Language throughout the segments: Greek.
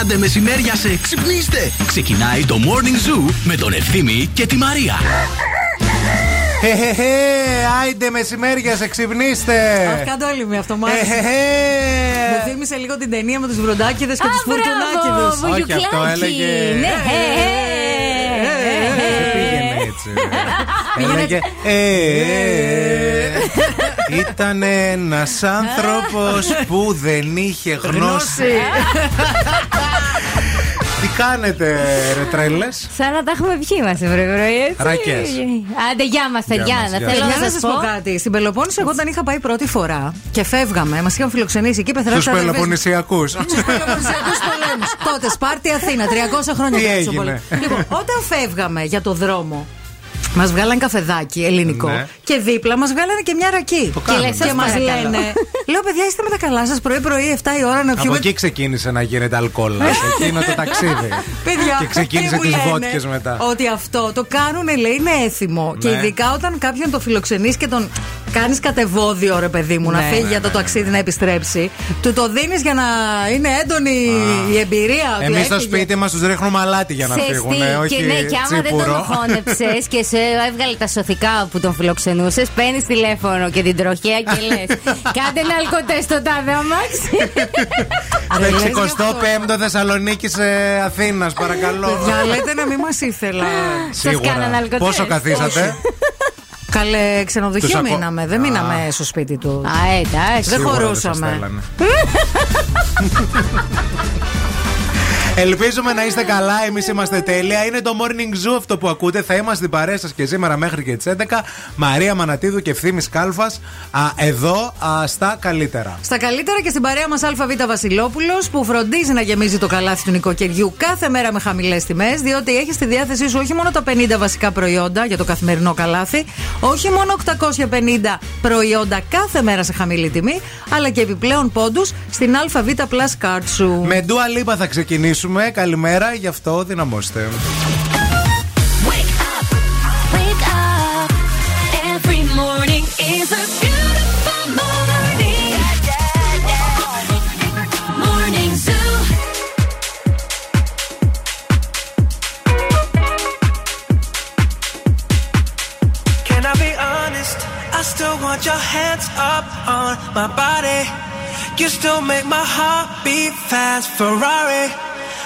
Άντε μεσημέρια σε ξυπνήστε. Ξεκινάει το Morning Zoo με τον Ευθύμη και τη Μαρία. Χεχεχε, άιντε μεσημέρια, σε ξυπνήστε. Αχ, κάντε όλοι με αυτό, μάλιστα. Χεχεχε. Μου θύμισε λίγο την ταινία με του βροντάκιδε και του φουρτουνάκιδε. Όχι, αυτό έλεγε. Ναι, ε, ε, Δεν πήγαινε έτσι. Έλεγε. «Ε, ε, ε». Ήταν ένας άνθρωπος που δεν είχε γνώση. Τι κάνετε, ρε τρέλες; Σαν να τα έχουμε βγει μας πρωί-πρωί, έτσι. Ρακές. Άντε, γεια μας, παιδιά. Γεια μας, Να γεια θέλω Για να να σας σας πω πω; κάτι. Στην Πελοπόννησο, εγώ όταν είχα πάει πρώτη φορά και φεύγαμε, μας είχαν φιλοξενήσει εκεί πεθερά Του Πελοποννησιακούς. Του Πελοποννησιακούς πολέμους. Τότε, Σπάρτη Αθήνα, 300 χρόνια Τι μετά τους έγινε; πολέμους. Λοιπόν, όταν φεύγαμε για το δρόμο, Μας βγάλαν καφεδάκι ελληνικό Ναι. και δίπλα μας βγάλανε και μια ρακή. Το και κάνουν. λες, Σας και μας παρακαλώ. λένε. Λέω, παιδιά, είστε με τα καλά σας πρωί-πρωί, 7 η ώρα να Από πιούμε. εκεί ξεκίνησε να γίνεται αλκοόλα. Εκείνο το ταξίδι. Παιδιά, Και ξεκίνησε αυτοί μου τι λένε βότκε μετά. Ότι αυτό το κάνουν, λέει, είναι έθιμο. Και Ναι. ειδικά όταν κάποιον το φιλοξενείς και τον κάνεις κατεβόδιο, ρε παιδί μου, να Ναι, φύγει ναι, για το ναι, ταξίδι να επιστρέψει. Του το δίνεις για να είναι έντονη η εμπειρία. ότι Εμείς στο έφυγε. σπίτι μας τους ρίχνουμε αλάτι για να Ξέρεις φύγουν. τι, Όχι και, ναι, και άμα δεν τον τσίπουρο. χώνεψε και σε έβγαλε τα σωθικά που τον φιλοξενούσες, παίρνεις τηλέφωνο και την τροχέα και λες: Κάντε ένα αλκοτέ στο τάδε αμάξι. Ρε, λες γι' 65ο Θεσσαλονίκη Αθήνας, παρακαλώ. Παιδιά, λέτε να μην μας ήθελα. Σας κάνανε αλκοτές. Πόσο καθίσατε; Καλέ, ξενοδοχείο Τους ακο- μείναμε. Δεν Α. μείναμε στο σπίτι του. Α, ε, εντάξει. Δεν Σίγουρα χωρούσαμε. σας στέλνανε. Ελπίζουμε να είστε καλά. Εμείς είμαστε τέλεια. Είναι το morning zoo αυτό που ακούτε. Θα είμαστε στην παρέα σας και σήμερα μέχρι και τις 11. Μαρία Μανατίδου και ευθύνη Κάλφας. Εδώ α, στα καλύτερα. Στα καλύτερα και στην παρέα μας ΑΒ Βασιλόπουλος που φροντίζει να γεμίζει το καλάθι του νοικοκυριού κάθε μέρα με χαμηλές τιμές, διότι έχει στη διάθεσή σου όχι μόνο τα 50 βασικά προϊόντα για το καθημερινό καλάθι, όχι μόνο 850 προϊόντα κάθε μέρα σε χαμηλή τιμή, αλλά και επιπλέον πόντους στην ΑΒ Plus Card σου. Με Dua Lipa θα ξεκινήσουμε. Καλημέρα, γι' αυτό δυναμώστε. Wake up, wake up. Every morning is a beautiful morning. Morning Zoo. Can I be honest? I still want your hands up on my body. You still make my heart beat fast. Ferrari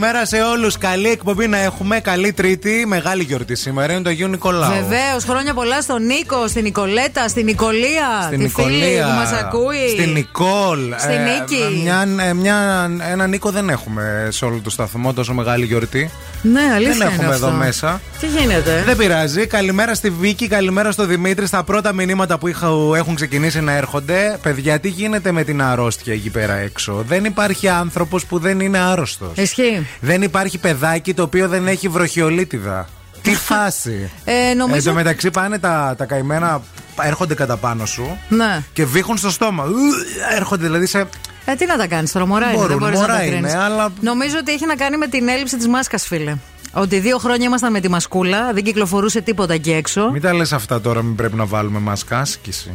Καλημέρα, καλημέρα σε όλους. Καλή εκπομπή να έχουμε. Καλή Τρίτη. Μεγάλη γιορτή σήμερα. Είναι το Αγίου Νικολάου. Βεβαίως, χρόνια πολλά στον Νίκο, στην Νικολέτα, στην Νικολία. Στην τη Νικολία. φίλη που μας ακούει. Στην Νικόλ. Στη Νίκη. μια, ε, μια, ένα Νίκο δεν έχουμε σε όλο το σταθμό τόσο μεγάλη γιορτή. Ναι, αλήθεια. δεν είναι έχουμε αυτό. εδώ μέσα. Τι γίνεται; Δεν πειράζει. Καλημέρα στη Βίκη, καλημέρα στο Δημήτρη. Στα πρώτα μηνύματα που είχα, έχουν ξεκινήσει να έρχονται. Παιδιά, τι γίνεται με την αρρώστια εκεί πέρα έξω; Δεν υπάρχει άνθρωπος που δεν είναι άρρωστος. Ισχύει. Δεν υπάρχει παιδάκι το οποίο δεν έχει βροχιολίτιδα. Τι φάση. Ε, νομίζω- Εν τω μεταξύ πάνε τα, τα καημένα, έρχονται κατά πάνω σου Ναι. και βήχουν στο στόμα. Ου, Έρχονται δηλαδή σε. Ε, τι να τα κάνεις τώρα, μωρά είναι. Μπορούν, δεν μπορείς μωρά να τα είναι, κρίνεις. αλλά- Νομίζω ότι έχει να κάνει με την έλλειψη της μάσκας, φίλε. Ότι δύο χρόνια ήμασταν με τη μασκούλα, δεν κυκλοφορούσε τίποτα εκεί έξω. Μην τα λες αυτά τώρα, μην πρέπει να βάλουμε μάσκα άσκηση.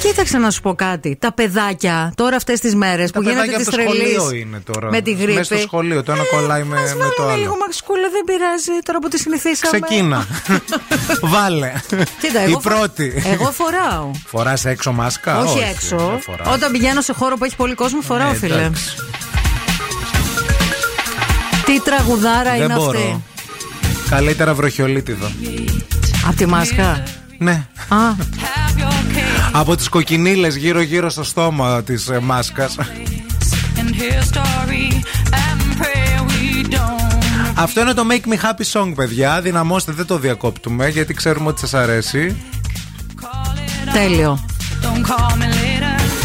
Κοίταξε να σου πω κάτι. Τα παιδάκια τώρα αυτές τις μέρες που γίνεται παιδάκια τη από το τρελή. σχολείο είναι τώρα. Με τη γρήπη. Μέσα στο σχολείο, το ένα κολλάει με, Ας με το βάλουμε λίγο άλλο. μασκούλα, δεν πειράζει τώρα που τη συνηθίσαμε. Ξεκίνα. Βάλε. Κοίτα, Η εγώ, φο- πρώτη. εγώ φοράω. Φοράς έξω μάσκα; Όχι, δεν έξω. φοράω. Όταν πηγαίνω σε χώρο που έχει πολύ κόσμο, φοράω, Ε, φίλε. εντάξει. Τι τραγουδάρα Δεν είναι μπορώ. αυτή; Καλύτερα βροχιολίτιδο. Από τη μάσκα. Ναι. Α, Από τις κοκκινίλες γύρω γύρω στο στόμα της ε, μάσκας. And hear story and pray we don't. Αυτό είναι το Make Me Happy Song, παιδιά. Δυναμώστε, δεν το διακόπτουμε γιατί ξέρουμε ότι σας αρέσει. τέλειο. Don't call me later.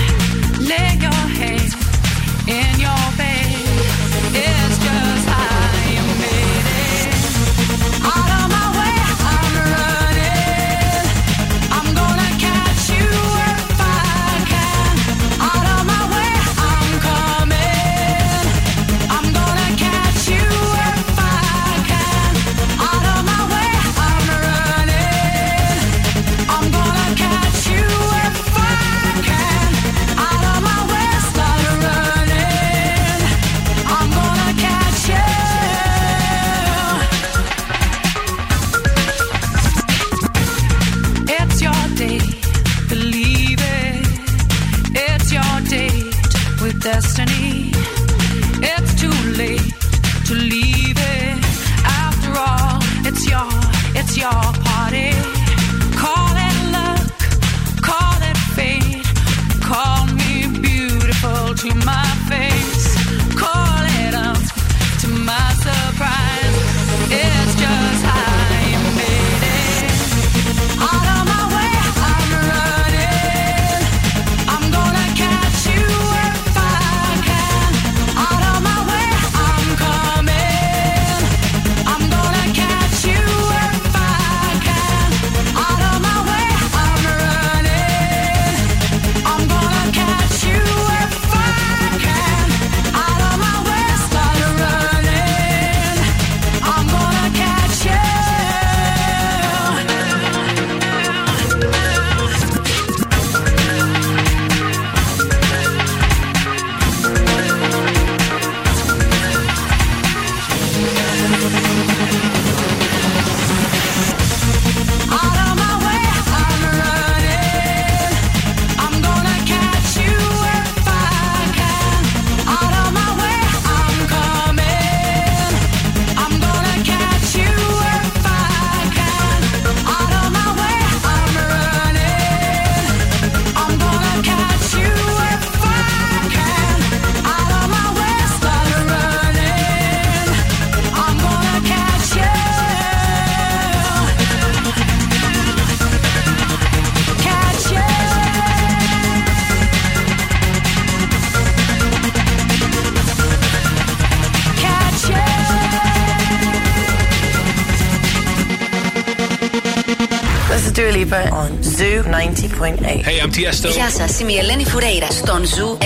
90.8. Hey, I'm Tiesto. Γεια σας, είμαι η Ελένη Φουρέιρα στον Ζου 90.8.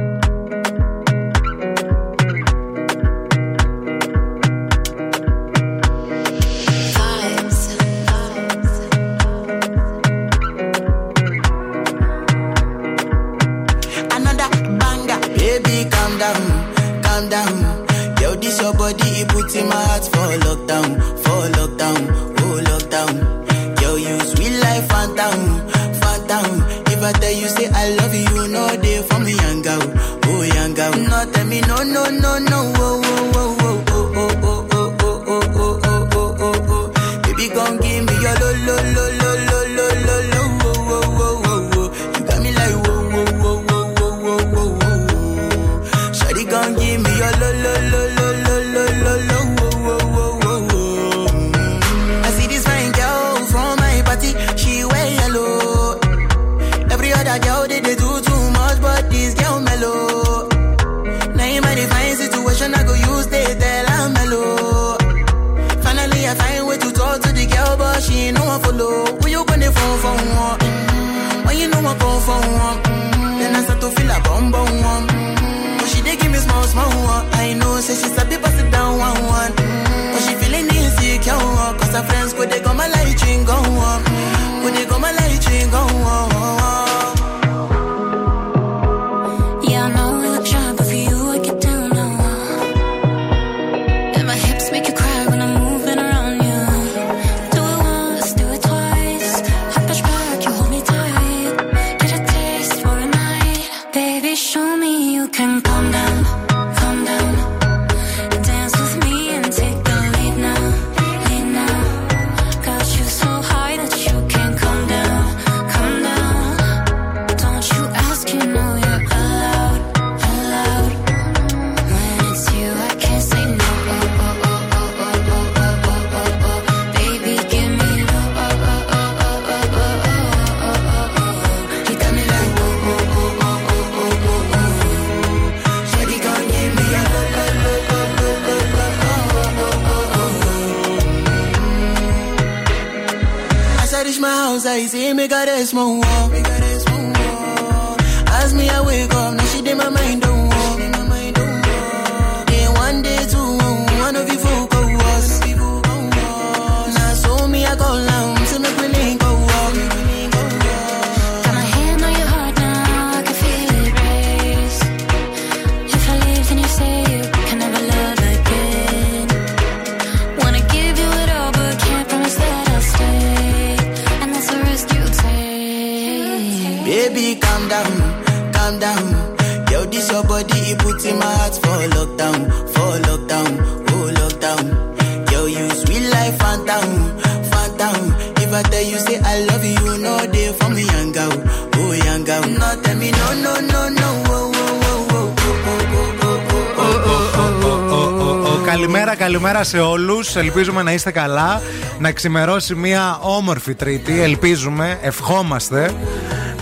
Ελπίζουμε να είστε καλά. Να ξημερώσει μια όμορφη Τρίτη. Ελπίζουμε, ευχόμαστε.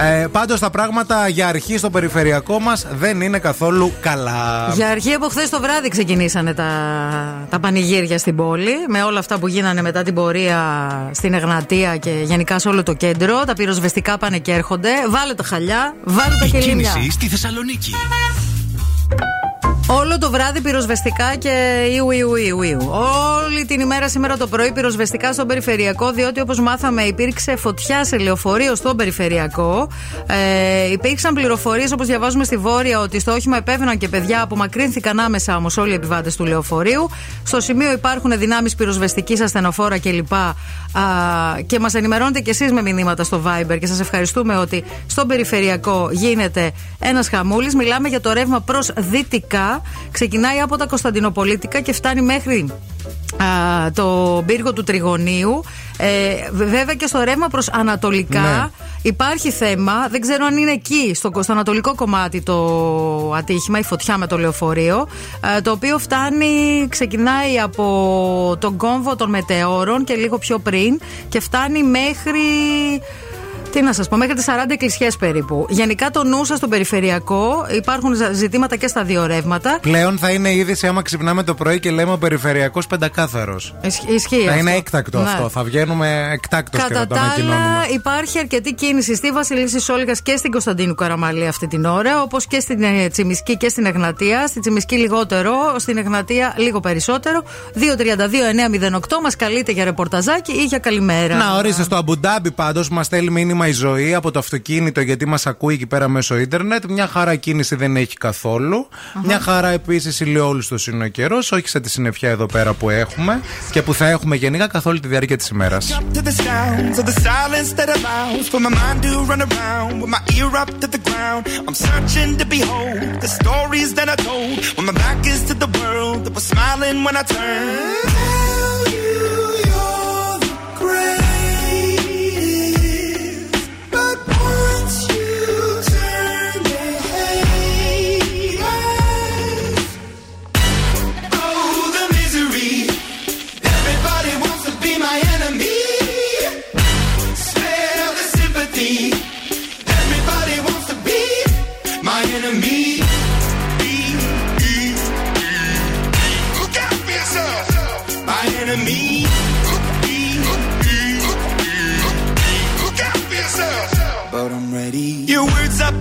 Ε, Πάντως τα πράγματα για αρχή στο περιφερειακό μας δεν είναι καθόλου καλά. Για αρχή από χθες το βράδυ ξεκινήσανε τα, τα πανηγύρια στην πόλη με όλα αυτά που γίνανε μετά την πορεία στην Εγνατία και γενικά σε όλο το κέντρο. Τα πυροσβεστικά πάνε και έρχονται. Βάλε τα χαλιά, βάλε τα Η κελίμια. κίνηση στη Θεσσαλονίκη. Όλο το βράδυ πυροσβεστικά και ιου, ιου, ιου, ιου. Όλη την ημέρα σήμερα το πρωί πυροσβεστικά στον περιφερειακό, διότι όπως μάθαμε υπήρξε φωτιά σε λεωφορείο στον περιφερειακό. Ε, υπήρξαν πληροφορίες όπως διαβάζουμε στη Βόρεια ότι στο όχημα επέβαιναν και παιδιά, απομακρύνθηκαν άμεσα όμως όλοι οι επιβάτες του λεωφορείου. Στο σημείο υπάρχουν δυνάμεις πυροσβεστικής, ασθενοφόρα κλπ. Α, και μας ενημερώνετε κι εσείς με μηνύματα στο Viber και σας ευχαριστούμε ότι στον περιφερειακό γίνεται ένας χαμούλης. Μιλάμε για το ρεύμα προς δυτικά. Ξεκινάει από τα Κωνσταντινοπολίτικα και φτάνει μέχρι α, το πύργο του Τριγωνίου. Ε, βέβαια και στο ρεύμα προς ανατολικά Ναι. Υπάρχει θέμα. Δεν ξέρω αν είναι εκεί, στο, στο ανατολικό κομμάτι το ατύχημα, η φωτιά με το λεωφορείο. ε, το οποίο φτάνει, ξεκινάει από τον κόμβο των μετεώρων και λίγο πιο πριν και φτάνει μέχρι. Τι να σας πω, μέχρι τις 40 εκκλησιές περίπου. Γενικά το νου σας στο περιφερειακό υπάρχουν ζα- ζητήματα και στα δύο ρεύματα. Πλέον θα είναι είδηση άμα ξυπνάμε το πρωί και λέμε ο περιφερειακός πεντακάθαρος. Ισχύει ισχύει Θα είναι αυτό. έκτακτο Ναι. αυτό. Θα βγαίνουμε εκτάκτος και θα Κατά το τα ανακοινώνουμε. άλλα, υπάρχει αρκετή κίνηση στη Βασιλίση Σόλγας και στην Κωνσταντίνου Καραμαλή αυτή την ώρα, όπως και στην ε, Τσιμισκή και στην Εγνατία. Στη Τσιμισκή λιγότερο, στην Εγνατία λίγο περισσότερο. 232-908 μας καλείτε για ρεπορταζάκι ή για καλημέρα. Να ορίστε στο Αμπουντάμπι πάντως μας στέλνει μήνυμα η ζωή από το αυτοκίνητο γιατί μας ακούει εκεί πέρα μέσω ίντερνετ. Μια χαρά κίνηση δεν έχει καθόλου. Μια χαρά επίσης ηλιόλουστο είναι ο καιρός. Όχι σε τη συννεφιά εδώ πέρα που έχουμε και που θα έχουμε γενικά καθ' όλη τη διάρκεια της ημέρας. to the sounds of the silence that allows for my mind to run around with my ear up to the ground. I'm searching to behold the stories that I told when my back is to the world that was smiling when I turned.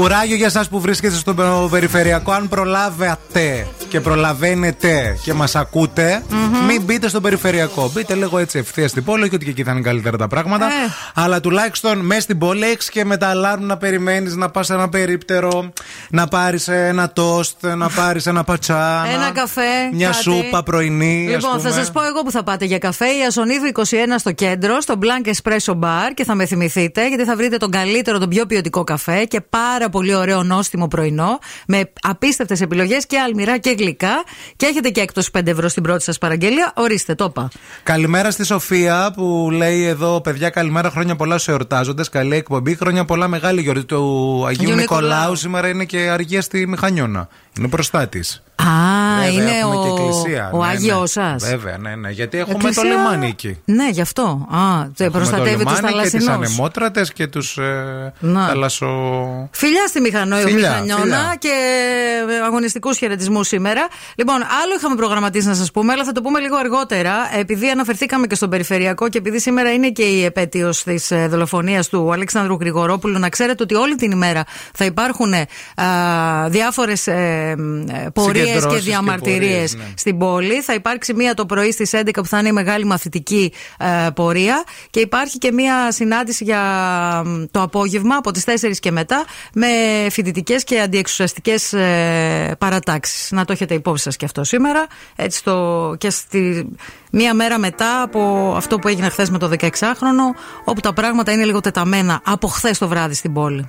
Κουράγιο για εσάς που βρίσκεστε στο περιφερειακό. Αν προλάβετε και προλαβαίνετε και μας ακούτε, μην μπείτε στο περιφερειακό. Μπείτε λίγο έτσι ευθείας στην πόλη, όχι ότι και εκεί θα είναι καλύτερα τα πράγματα. Ε. Αλλά τουλάχιστον μέσα στην πόλη έχεις και με τα αλάρμ να περιμένεις να πας σε ένα περίπτερο, να πάρεις ένα τόστ, να πάρεις ένα πατσά. Ένα να- καφέ. Μια κάτι. σούπα πρωινή. ας Λοιπόν, θα πούμε. σας πω εγώ που θα πάτε για καφέ. Η Ασονίδου 21 στο κέντρο, στο Blank Espresso Bar και θα με θυμηθείτε γιατί θα βρείτε τον καλύτερο, τον πιο ποιοτικό καφέ και πάρα πολύ ωραίο νόστιμο πρωινό με απίστευτες επιλογές και αλμυρά και γλυκά. Και έχετε και έκπτωση 5 ευρώ στην πρώτη σας παραγγελία. Ορίστε, το είπα. Καλημέρα στη Σοφία που λέει εδώ, παιδιά, καλημέρα. Χρόνια πολλά στου εορτάζοντες. Καλή εκπομπή. Χρόνια πολλά μεγάλη γιορτή του Αγίου Αγίου Νικολάου. Νικολάου. Σήμερα είναι και αργία στη Μηχανιώνα. Είναι μπροστά της. Α, Βέβαια, είναι έχουμε ο, και εκκλησία. ο Ναι, Άγιος ναι. σας. Βέβαια, ναι, ναι. Γιατί έχουμε το λιμάνι εκεί. Ναι, γι' αυτό. Α, τε- Έχουμε προστατεύει το τους λιμάνι και τις θαλασσινού. ανεμότρατες και τους ε, Να. θαλασσο. Φιλιά στη Μηχανό, Φιλιά, Μηχανιώνα φιλιά. και αγωνιστικούς χαιρετισμούς σήμερα. Λοιπόν, άλλο είχαμε προγραμματίσει να σας πούμε, αλλά θα το πούμε λίγο αργότερα. Επειδή αναφερθήκαμε και στον Περιφερειακό και επειδή σήμερα είναι και η επέτειος της δολοφονίας του Αλέξανδρου Γρηγορόπουλου, να ξέρετε ότι όλη την ημέρα θα υπάρχουν διάφορες πορείε και Συγκεντρώσεις και διαμαρτυρίες πορείες, ναι. στην πόλη. Θα υπάρξει μία το πρωί στις 11 που θα είναι η μεγάλη μαθητική ε, πορεία και υπάρχει και μία συνάντηση για μ, το απόγευμα από τις 4 και μετά με φοιτητικές και αντιεξουσιαστικές ε, παρατάξεις. Να το έχετε υπόψη σας και αυτό σήμερα. Έτσι το, και στη, μία μέρα μετά από αυτό που έγινε χθες με το 16χρονο, όπου τα πράγματα είναι λίγο τεταμένα από χθες το βράδυ στην πόλη.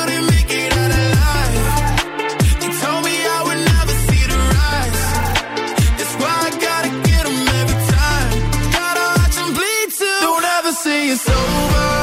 it's over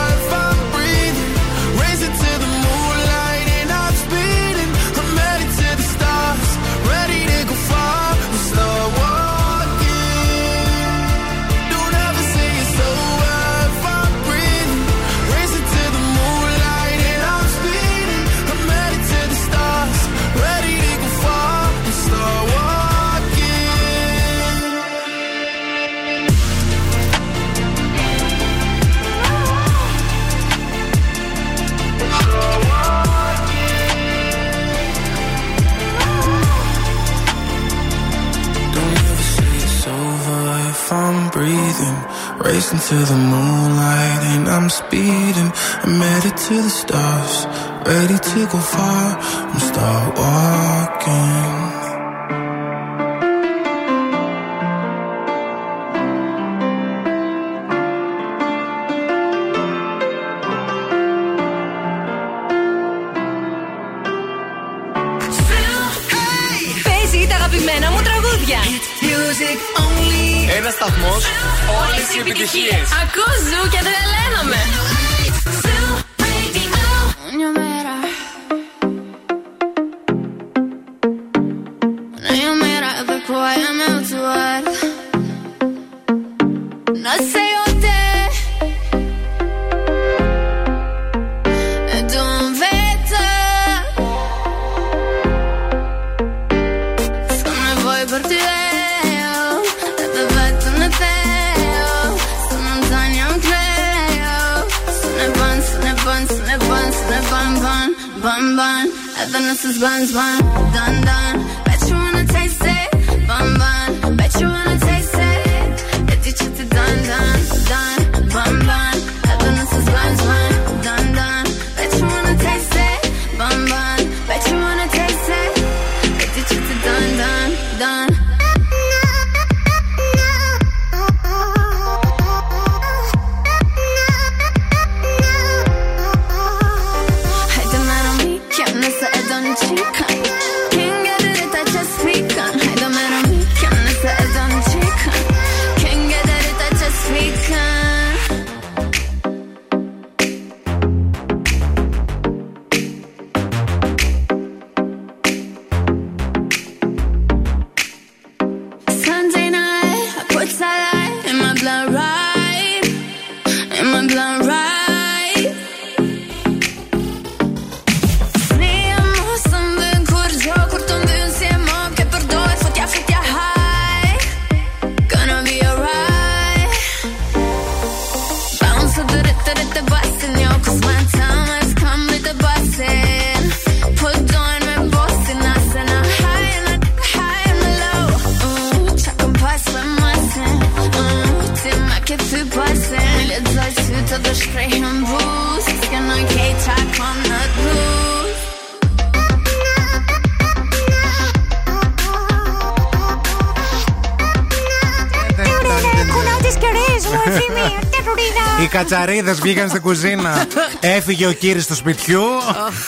κατσαρίδε βγήκαν στην κουζίνα. Έφυγε ο κύριος του σπιτιού.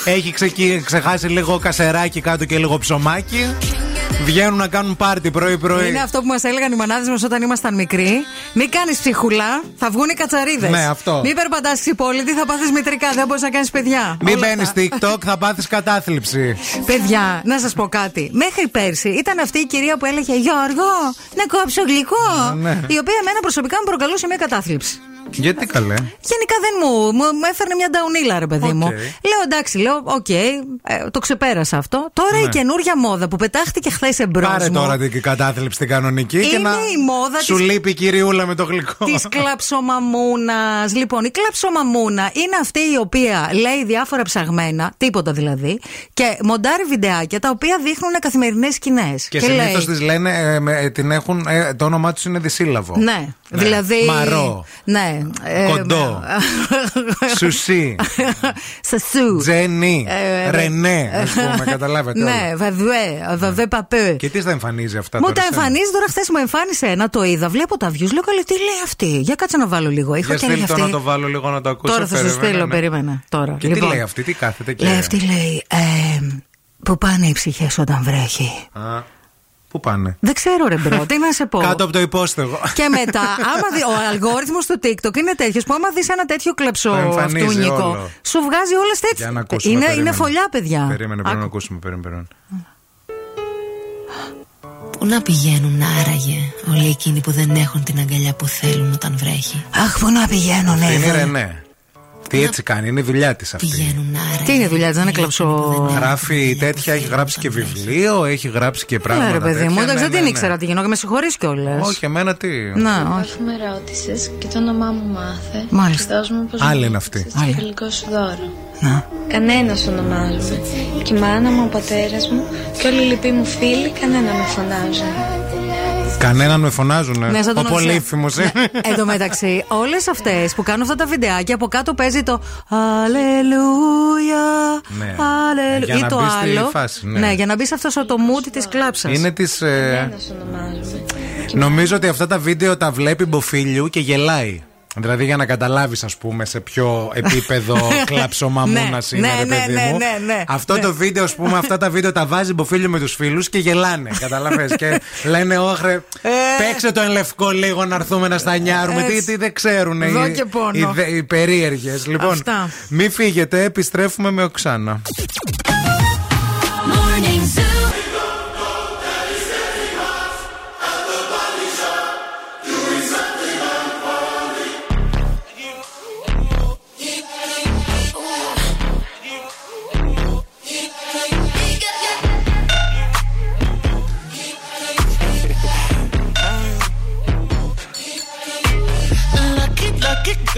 Έχει ξεκι- ξεχάσει λίγο κασεράκι κάτω και λίγο ψωμάκι. Βγαίνουν να κάνουν πάρτι πρωί-πρωί. Είναι αυτό που μας έλεγαν οι μανάδες μας όταν ήμασταν μικροί. Μην κάνεις ψυχουλά, θα βγουν οι κατσαρίδες. Ναι, αυτό. Μην περπατάς πόλη, θα πάθεις μητρικά, δεν μπορείς να κάνεις παιδιά. Μην Όλα μπαίνεις αυτά. TikTok, θα πάθεις κατάθλιψη. Παιδιά, να σας πω κάτι. Μέχρι πέρσι ήταν αυτή η κυρία που έλεγε Γιώργο, να κόψω γλυκό. Ναι. Η οποία εμένα προσωπικά μου προκαλούσε μια κατάθλιψη. Γιατί καλέ. Γενικά δεν μου, μου, μου έφερνε μια νταουνίλα, ρε παιδί μου. Λέω εντάξει, λέω, οκ, ε, το ξεπέρασα αυτό. Τώρα Ναι. η καινούργια μόδα που πετάχτηκε χθες ε, bro. Πάρε τώρα την κατάθλιψη την κανονική και Είναι να. η μόδα Σου της- λείπει η κυριούλα με το γλυκό. Της κλαψομαμούνας. Λοιπόν, η κλαψομαμούνα είναι αυτή η οποία λέει διάφορα ψαγμένα, τίποτα δηλαδή, και μοντάρει βιντεάκια τα οποία δείχνουν καθημερινές σκηνές. Και συνήθως τη λένε, ε, με- ε, την έχουν, ε, το όνομά τους είναι δυσύλλαβο. Ναι, δηλαδή. Μαρό. Ναι. ε, Κοντό. Σουσί. Σασού. Τζένι. Ε, Ρενέ. Ε, Α πούμε, καταλάβετε. όλα. Ναι, βεβαίω, βεβαίω παπέ. Και τι θα εμφανίζει αυτά Μου τώρα. τα σένα; εμφανίζει τώρα χθες μου εμφάνισε ένα, το είδα. Βλέπω τα views. Λέω καλή, τι λέει αυτή. Για κάτσε να βάλω λίγο. Είχα Για και έλεγε στείλ το αυτή. να το βάλω λίγο να το ακούσω. Τώρα θα σου περίμενε, στείλω, ναι. περίμενα. Τώρα. Και τι Λοιπόν, λέει αυτή, τι κάθεται και. Λέει αυτή, λέει. Ε, πού πάνε οι ψυχές όταν βρέχει; Α, Πού πάνε; Δεν ξέρω, ρε μπρο, τι να σε πω. Κάτω από το υπόστεγο. Και μετά, άμα δει, ο αλγόριθμος του TikTok είναι τέτοιος που άμα δεις ένα τέτοιο κλεψό Το εμφανίζει αυτούνικο, όλο. σου βγάζει όλες Για τέτοιε. να ακούσουμε. Είναι, περίμενε. είναι φωλιά, παιδιά. Περίμενε, πρέπει να Άκου. ακούσουμε. Περίμενε, περίμενε. Πού να πηγαίνουν άραγε όλοι εκείνοι που δεν έχουν την αγκαλιά που θέλουν όταν βρέχει; Αχ, πού να πηγαίνουν, Αυτή είναι η ναι. Ρενέ. Τι έτσι κάνει, είναι η δουλειά της αυτή. Πηγαίνουν άραγε. Τι είναι η δουλειά της, δεν είναι κλαψό. Γράφει τέτοια, έχει γράψει και βιβλίο, έχει γράψει και πράγματα. Ναι, ρε παιδί μου, τέτοια. εντάξει, Ναι, δεν ναι, την ναι. ήξερα τι γινόταν. Με συγχωρείς κιόλας. Όχι, εμένα τι. Να, όχι. Αφού με ρώτησε και το όνομά μου μάθε, Μάλιστα. δώσ' μου πως Άλλη μου είναι αυτή. έδωσες το Άλλη. φιλικό σου δώρο. Να. Κανένας ονομάζουμε. Και η μάνα μου, ο πατέρας μου και όλοι οι λοιποί μου φίλοι, κανένα με φωνάζουν. Κανέναν με φωνάζουν. Ναι, σαν ο τον πολύφημος. Εν τω μεταξύ, όλες αυτές που κάνουν αυτά τα βιντεάκια από κάτω παίζει το Αλληλούια. Ναι. Αλληλου- Για ή να το μπει στη άλλο. φάση, ναι. για να μπει σε αυτός το mood της κλάψας. Είναι της. ονομάζουμε. Νομίζω ότι αυτά τα βίντεο τα βλέπει μποφίλιου και γελάει. Δηλαδή για να καταλάβεις, ας πούμε, σε ποιο επίπεδο κλαψομαμούνα Ναι, είναι, ναι, ρε ναι, παιδί ναι, μου. ναι, ναι. Αυτό Ναι. το βίντεο, ας πούμε, αυτά τα βίντεο τα βάζει μποφίλιο με τους φίλους και γελάνε. Καταλαβες και λένε, Όχρε, παίξε το εν λευκό λίγο να έρθουμε να στανιάρουμε. Τι, Ε. Έτσι. τι δεν ξέρουν Δω οι, και πόνο. οι, δε- οι περίεργες. Λοιπόν, Αυτά. μη φύγετε, επιστρέφουμε με Οξάνα. Morning Zoo.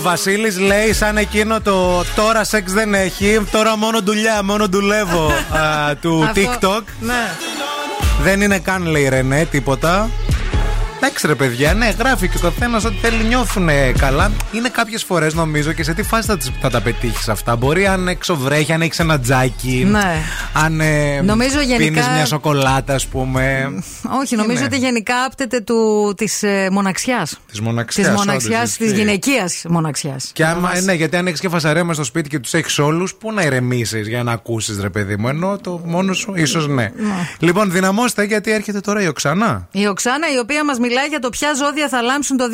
Ο Βασίλης λέει σαν εκείνο το τώρα σεξ δεν έχει, τώρα μόνο δουλειά, μόνο δουλεύω α, του Αυτό- TikTok. Ναι. Δεν είναι καν λέει Ρενέ τίποτα. Εντάξει ρε παιδιά, ναι, γράφει και ο καθένας ό,τι θέλει, νιώθουν καλά. Είναι κάποιες φορές νομίζω και σε τι φάση θα, τις- θα τα πετύχεις αυτά. Μπορεί αν έξω βρέχει, αν έχεις ένα τζάκι. Ναι. Αν ε, Νομίζω γενικά- πίνεις μια σοκολάτα, ας πούμε. Όχι, νομίζω Είναι; ότι γενικά άπτεται του, της ε, μοναξιάς. Της μοναξιάς. Της μοναξιάς, της γυναικείας μοναξιάς. Και άμα, ναι, γιατί αν έχεις και φασαρέμα στο σπίτι και τους έχεις όλους, πού να ηρεμήσεις για να ακούσεις, ρε παιδί μου. Ενώ το μόνο σου, ίσως ναι. Λοιπόν, δυναμώστε γιατί έρχεται τώρα η Οξανά. Η Οξάνα η οποία μας μιλάει για το ποια ζώδια θα λάμψουν το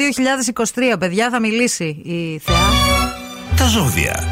2023. Παιδιά θα μιλήσει η Θεά. Τα ζώδια.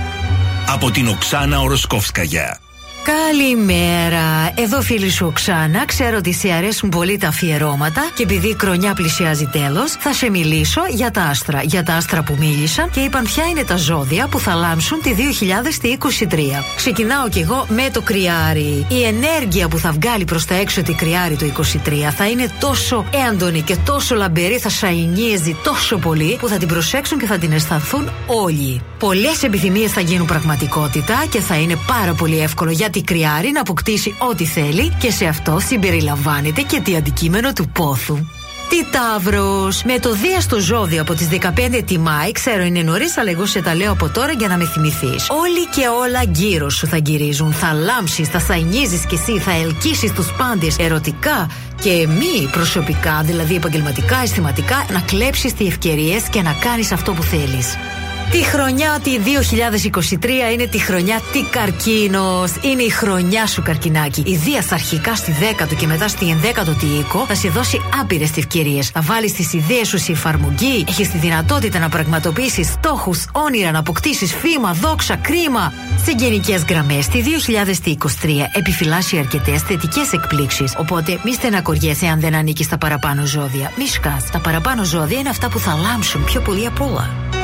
Από την Οξάνα Οροσκόφσκαγια. Καλημέρα. Εδώ φίλη σου Οξάνα. Ξέρω ότι σε αρέσουν πολύ τα αφιερώματα και επειδή η χρονιά πλησιάζει τέλος, θα σε μιλήσω για τα άστρα. Για τα άστρα που μίλησαν και είπαν ποια είναι τα ζώδια που θα λάμψουν τη 2023. Ξεκινάω κι εγώ με το κρυάρι. Η ενέργεια που θα βγάλει προς τα έξω τη κρυάρι το 23 θα είναι τόσο έντονη και τόσο λαμπερή, θα σαϊνίζει τόσο πολύ που θα την προσέξουν και θα την αισθανθούν όλοι. Πολλές επιθυμίες θα γίνουν πραγματικότητα και θα είναι πάρα πολύ εύκολο για τη κρυάρι να αποκτήσει ό,τι θέλει και σε αυτό συμπεριλαμβάνεται και το αντικείμενο του πόθου. Τι Ταύρος! Με το Δία στο ζώδιο από τις 15 τη Μάη, ξέρω είναι νωρίς, αλλά εγώ σε τα λέω από τώρα για να με θυμηθείς. Όλοι και όλα γύρω σου θα γυρίζουν. Θα λάμψεις, θα σαϊνίζει κι εσύ, θα ελκύσεις τους πάντες ερωτικά και μη προσωπικά, δηλαδή επαγγελματικά, αισθηματικά, να κλέψεις τις ευκαιρίες και να κάνεις αυτό που θέλεις. Τη χρονιά τη 2023 είναι τη χρονιά τη καρκίνος. Είναι η χρονιά σου, καρκινάκι. Η Δία αρχικά στη 10ο και μετά στη 11ο τη οίκο θα σε δώσει άπειρες ευκαιρίες. Θα βάλεις τις ιδέες σου σε εφαρμογή. Έχεις τη δυνατότητα να πραγματοποιήσεις στόχους, όνειρα, να αποκτήσεις φήμα, δόξα, κρίμα. Σε γενικές γραμμές, τη 2023 επιφυλάσσει αρκετές θετικές εκπλήξεις. Οπότε μη στενακοριέσαι αν δεν ανήκεις στα παραπάνω ζώδια. Μη σκάς. Τα παραπάνω ζώδια είναι αυτά που θα λάμψουν πιο πολύ απ' όλα.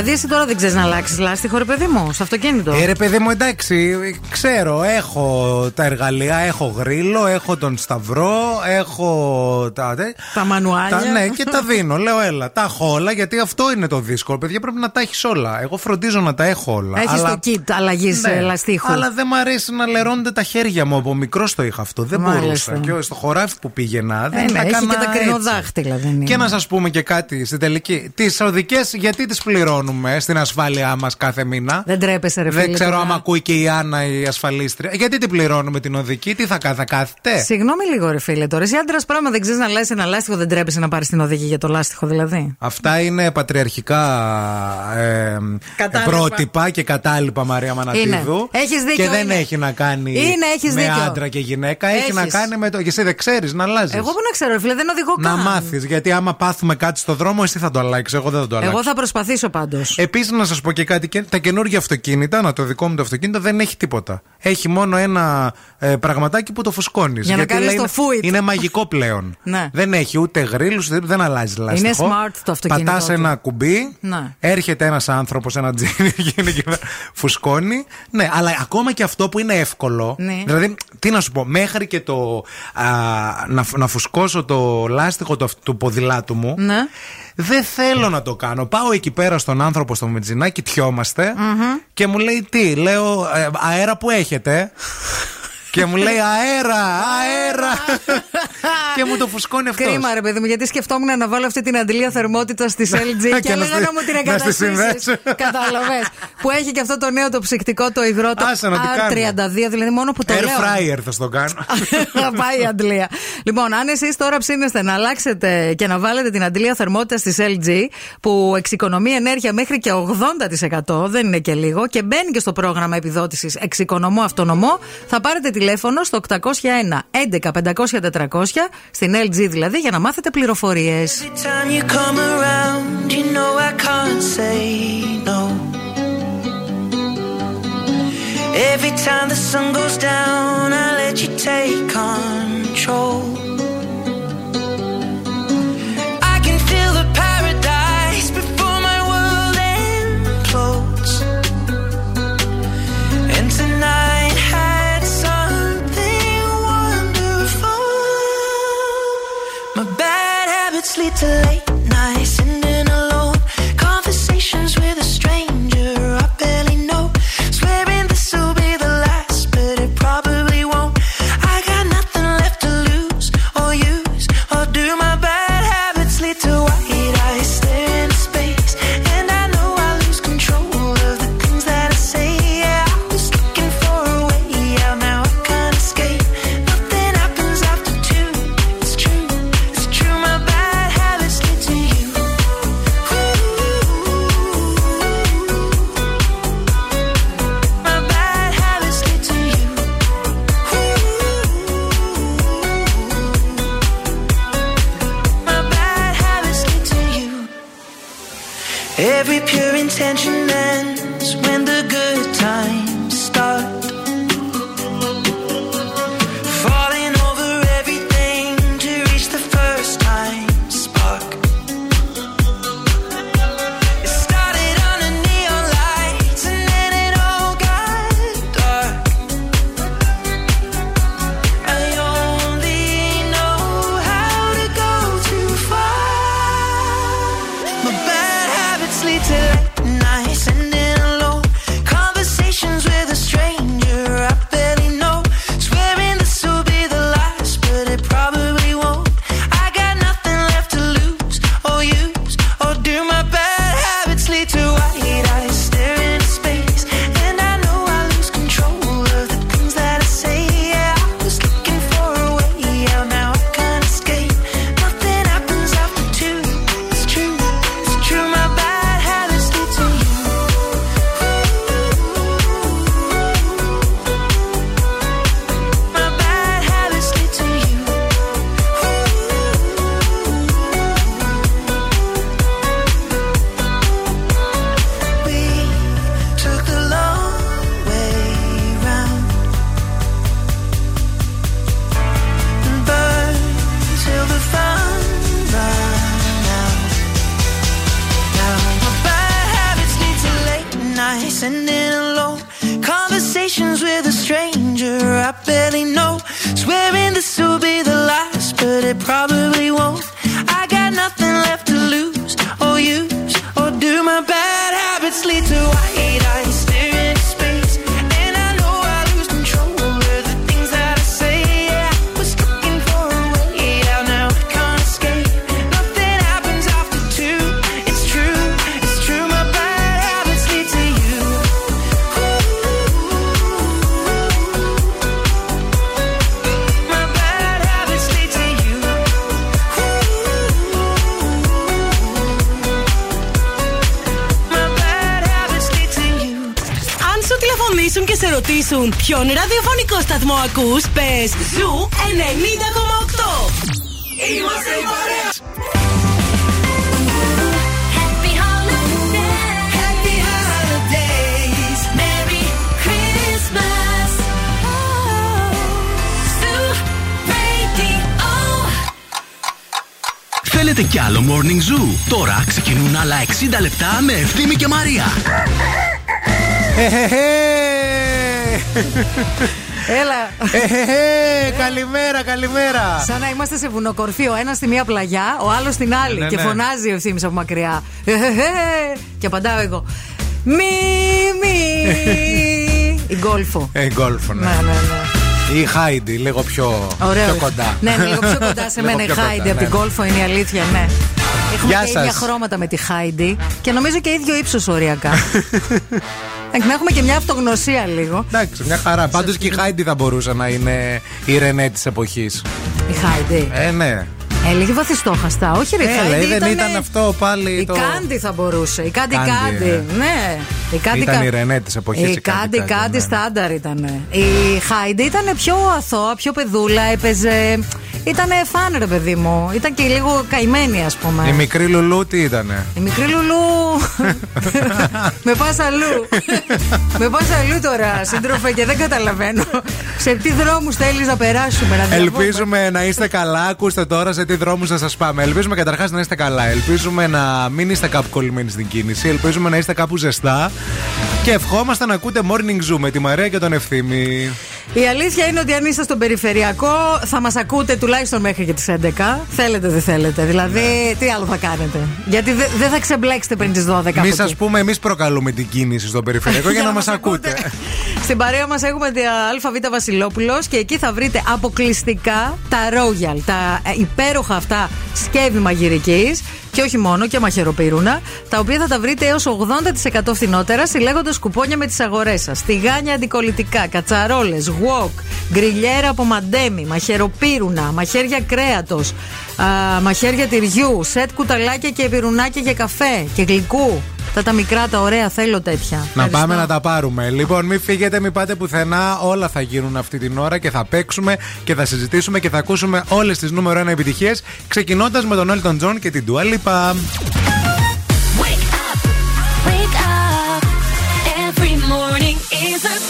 Δηλαδή, εσύ τώρα δεν ξέρεις να αλλάξεις λάστιχο, ρε παιδί μου, στο αυτοκίνητο. Ε, ρε παιδί μου, εντάξει, ξέρω, έχω τα εργαλεία, έχω γρίλο, έχω τον σταυρό, έχω τα. Τα μανουάλια. Τα, ναι, και τα δίνω. Λέω, έλα, τα έχω όλα, γιατί αυτό είναι το δύσκολο. Παιδιά, πρέπει να τα έχεις όλα. Εγώ φροντίζω να τα έχω όλα. Έχεις το kit αλλαγής Ναι, λαστίχου. Αλλά δεν μ' αρέσει να λερώνονται τα χέρια μου. Από μικρός το είχα αυτό. Δεν Μάλιστα. μπορούσα. Και στο χωράφι που πήγαινα. Δεν Ε, ναι, τα έχει έκανα και τα έτσι. κρινοδάχτυλα, δεν είναι. Και να σας πούμε και κάτι στην τελική. Τις οδικές, γιατί τις πληρώνουμε στην ασφάλειά μας κάθε μήνα; Δεν τρέπεσαι, ρε φίλε. Δεν ξέρω τώρα. άμα ακούει και η Άννα η ασφαλίστρια. Γιατί την πληρώνουμε την οδική, τι θα, κα- θα κάθεται; Συγγνώμη λίγο, ρε φίλε τώρα. Εσύ άντρας πράγμα δεν ξέρεις να αλλάζει ένα λάστιχο, δεν τρέπεσαι να πάρεις την οδηγία για το λάστιχο, δηλαδή. Αυτά είναι πατριαρχικά ε, Κατάλοιπα. πρότυπα και κατάλοιπα Μαρία Μανατίδου. Είναι. Έχεις δίκιο, Και δεν είναι. έχει να κάνει Είναι, έχεις με δίκιο. άντρα και γυναίκα. Έχει να Έχεις. κάνει με το. Και εσύ δεν ξέρεις να αλλάζεις. Εγώ που να ξέρω, ρε φίλε, δεν οδηγώ Να καν. μάθεις. Γιατί άμα πάθουμε κάτι στο δρόμο, εσύ θα το αλλάξεις. Εγώ δεν θα το αλλάξω. Εγώ θα προσπαθήσω πάντως. Επίσης, να σας πω και κάτι. και Τα καινούργια αυτοκίνητα, να το δικό μου το αυτοκίνητο δεν έχει τίποτα. Έχει μόνο ένα ε, πραγματάκι που το φουσκώνεις. Για να κάνεις το φούιτ. Είναι μαγικό πλέον. Ναι. Δεν έχει ούτε γρήλου, δεν, δεν αλλάζει λάστιχο. smart το αυτοκίνητό Πατάς του. ένα κουμπί, Ναι. έρχεται ένας άνθρωπος, ένα τζίνι, γίνει και φουσκώνει. Ναι, αλλά ακόμα και αυτό που είναι εύκολο. Ναι. Δηλαδή, τι να σου πω, μέχρι και το. Α, να, φ- να φουσκώσω το λάστιχο του, αυτ- του ποδηλάτου μου. Ναι. Δεν θέλω να το κάνω. Πάω εκεί πέρα στον άνθρωπο στο μετζινάκι, τιόμαστε και μου λέει τι. Λέω «Ε, αέρα που έχετε. Και μου λέει αέρα, αέρα. και μου το φουσκώνει αυτός. Κρίμα, ρε παιδί μου, γιατί σκεφτόμουν να βάλω αυτή την αντλία θερμότητας της LG και, Και να έλεγα στη- να μου την να στη εγκαταστήσεις. συνδέσω. Κατάλαβες. που έχει και αυτό το νέο το ψυκτικό, το υδρότο Άσε να την R32, δηλαδή μόνο που το Air λέω. fryer θα στο κάνω. Θα πάει η αντλία. Λοιπόν, αν εσείς τώρα ψήνεστε να αλλάξετε και να βάλετε την αντλία θερμότητας της LG που εξοικονομεί ενέργεια μέχρι και 80%, δεν είναι και λίγο, και μπαίνει και στο πρόγραμμα επιδότησης Εξοικονομώ Αυτονομώ, θα πάρετε τηλέφωνο στο 801 11 500 400, στην LG δηλαδή, για να μάθετε πληροφορίε. Every time you come around, you know I can't say no. Every time the sun goes down, I let you take control. Ποιον ραδιοφωνικό σταθμό ακούς, πες. Ζου Ε, καλημέρα, καλημέρα. Σαν να είμαστε σε βουνοκορφή, ο ένα στη μία πλαγιά, ο άλλος στην άλλη. Ναι, και ναι. φωνάζει ο ευθύνη από μακριά. Ε, ε, ε, και απαντάω εγώ. Μη, μη. Η γκόλφο. Ε, γκολφ, ναι. Ναι, ναι, ναι. Ή Χάιντι, λίγο πιο, Ωραίο. πιο κοντά. Ναι, ναι, λίγο πιο κοντά σε Λίγο μένα η πιο κοντά, Χάιντι από ναι. την Γκόλφο είναι η αλήθεια, ναι. Έχουμε Γεια και ίδια σας. χρώματα με τη Χάιντι και νομίζω και ίδιο ύψος οριακά. Εντάξει, Να έχουμε και μια αυτογνωσία λίγο. Εντάξει, μια χαρά. Πάντως και η Χάιντι θα μπορούσε να είναι η Ρενέ της εποχής. Η Χάιντι. Ε, ναι. Ε, λίγη βαθυστόχαστα. Όχι, ρε Ε, Χάιντι. λέει, δεν ήτανε- ήταν αυτό πάλι Η το- Κάντι θα μπορούσε. Η Κάντι Κάντι, Κάντι. ε. Ναι. Η Κάντι Ήταν Κα- η Ρενέ της εποχής, Η η Κάντι Κάντι Κάντι, Κάντι ναι. στάνταρ ήταν. Η Χάιντι ήταν πιο αθώα, πιο παιδούλα. Έπαιζε. Ήταν fun, ρε παιδί μου. Ήταν και λίγο καημένη, ας πούμε. Η μικρή Λουλού τι ήτανε; Η μικρή Λουλού. με πας αλλού. με πας αλλού τώρα, σύντροφε, και δεν καταλαβαίνω. σε τι δρόμους θέλεις να περάσουμε, να διαβούμε; Ελπίζουμε να είστε καλά. Ακούστε τώρα σε τι δρόμους θα σας πάμε. Ελπίζουμε καταρχάς να είστε καλά. Ελπίζουμε να μην είστε κάπου κολλημένοι στην κίνηση. Ελπίζουμε να είστε κάπου ζεστά. Και ευχόμαστε να ακούτε morning zoo με τη Μαρία και τον Ευθύμη. Η αλήθεια είναι ότι αν είστε στον περιφερειακό θα μας ακούτε τουλάχιστον μέχρι και τις 11. Θέλετε, δεν θέλετε. Δηλαδή, Ναι. τι άλλο θα κάνετε; Γιατί δε- δεν θα ξεμπλέξετε πριν τις 12. από Εμεί, εκεί. α πούμε, εμείς προκαλούμε την κίνηση στο περιφερειακό για να μας ακούτε. Στην παρέα μας έχουμε την ΑΒ Βασιλόπουλος και εκεί θα βρείτε αποκλειστικά τα Royal, τα ε, υπέροχα αυτά σκεύη μαγειρικής και όχι μόνο και μαχαιροπύρουνα, τα οποία θα τα βρείτε έως 80% φθηνότερα συλλέγοντας κουπόνια με τις αγορές σας. Τηγάνια αντικολλητικά, κατσαρόλες, wok, γκριλιέρα από μαντέμι, μαχαιροπύρουνα, μαχαίρια κρέατος, μαχαίρια τυριού, σετ κουταλάκια και πυρουνάκια για καφέ και γλυκού. Τα τα μικρά, τα ωραία, θέλω τέτοια. Να Ευχαριστώ. πάμε να τα πάρουμε. Λοιπόν, μην φύγετε, μην πάτε πουθενά. Όλα θα γίνουν αυτή την ώρα και θα παίξουμε και θα συζητήσουμε και θα ακούσουμε όλες τις νούμερο 1 επιτυχίες. Ξεκινώντας με τον Elton John και την Dua Lipa. Wake up. Every morning is a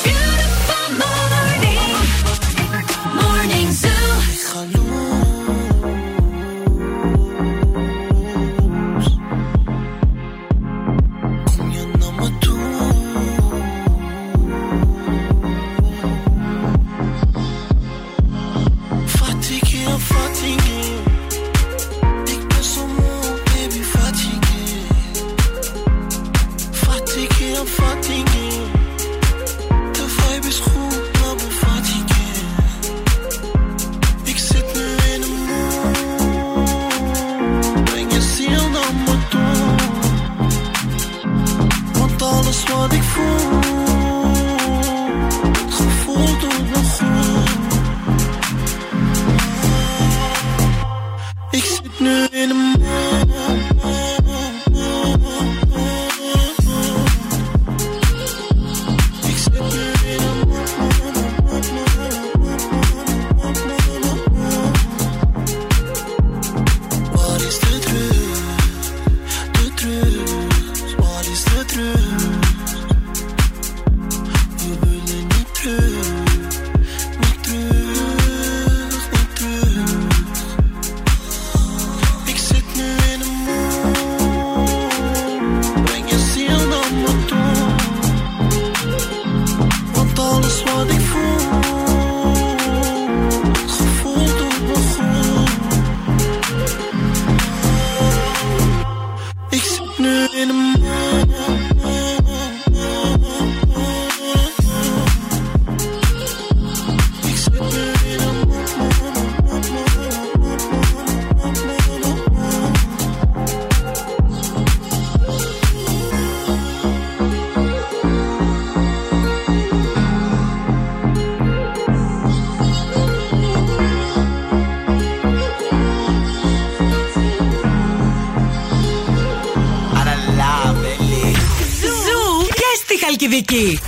στη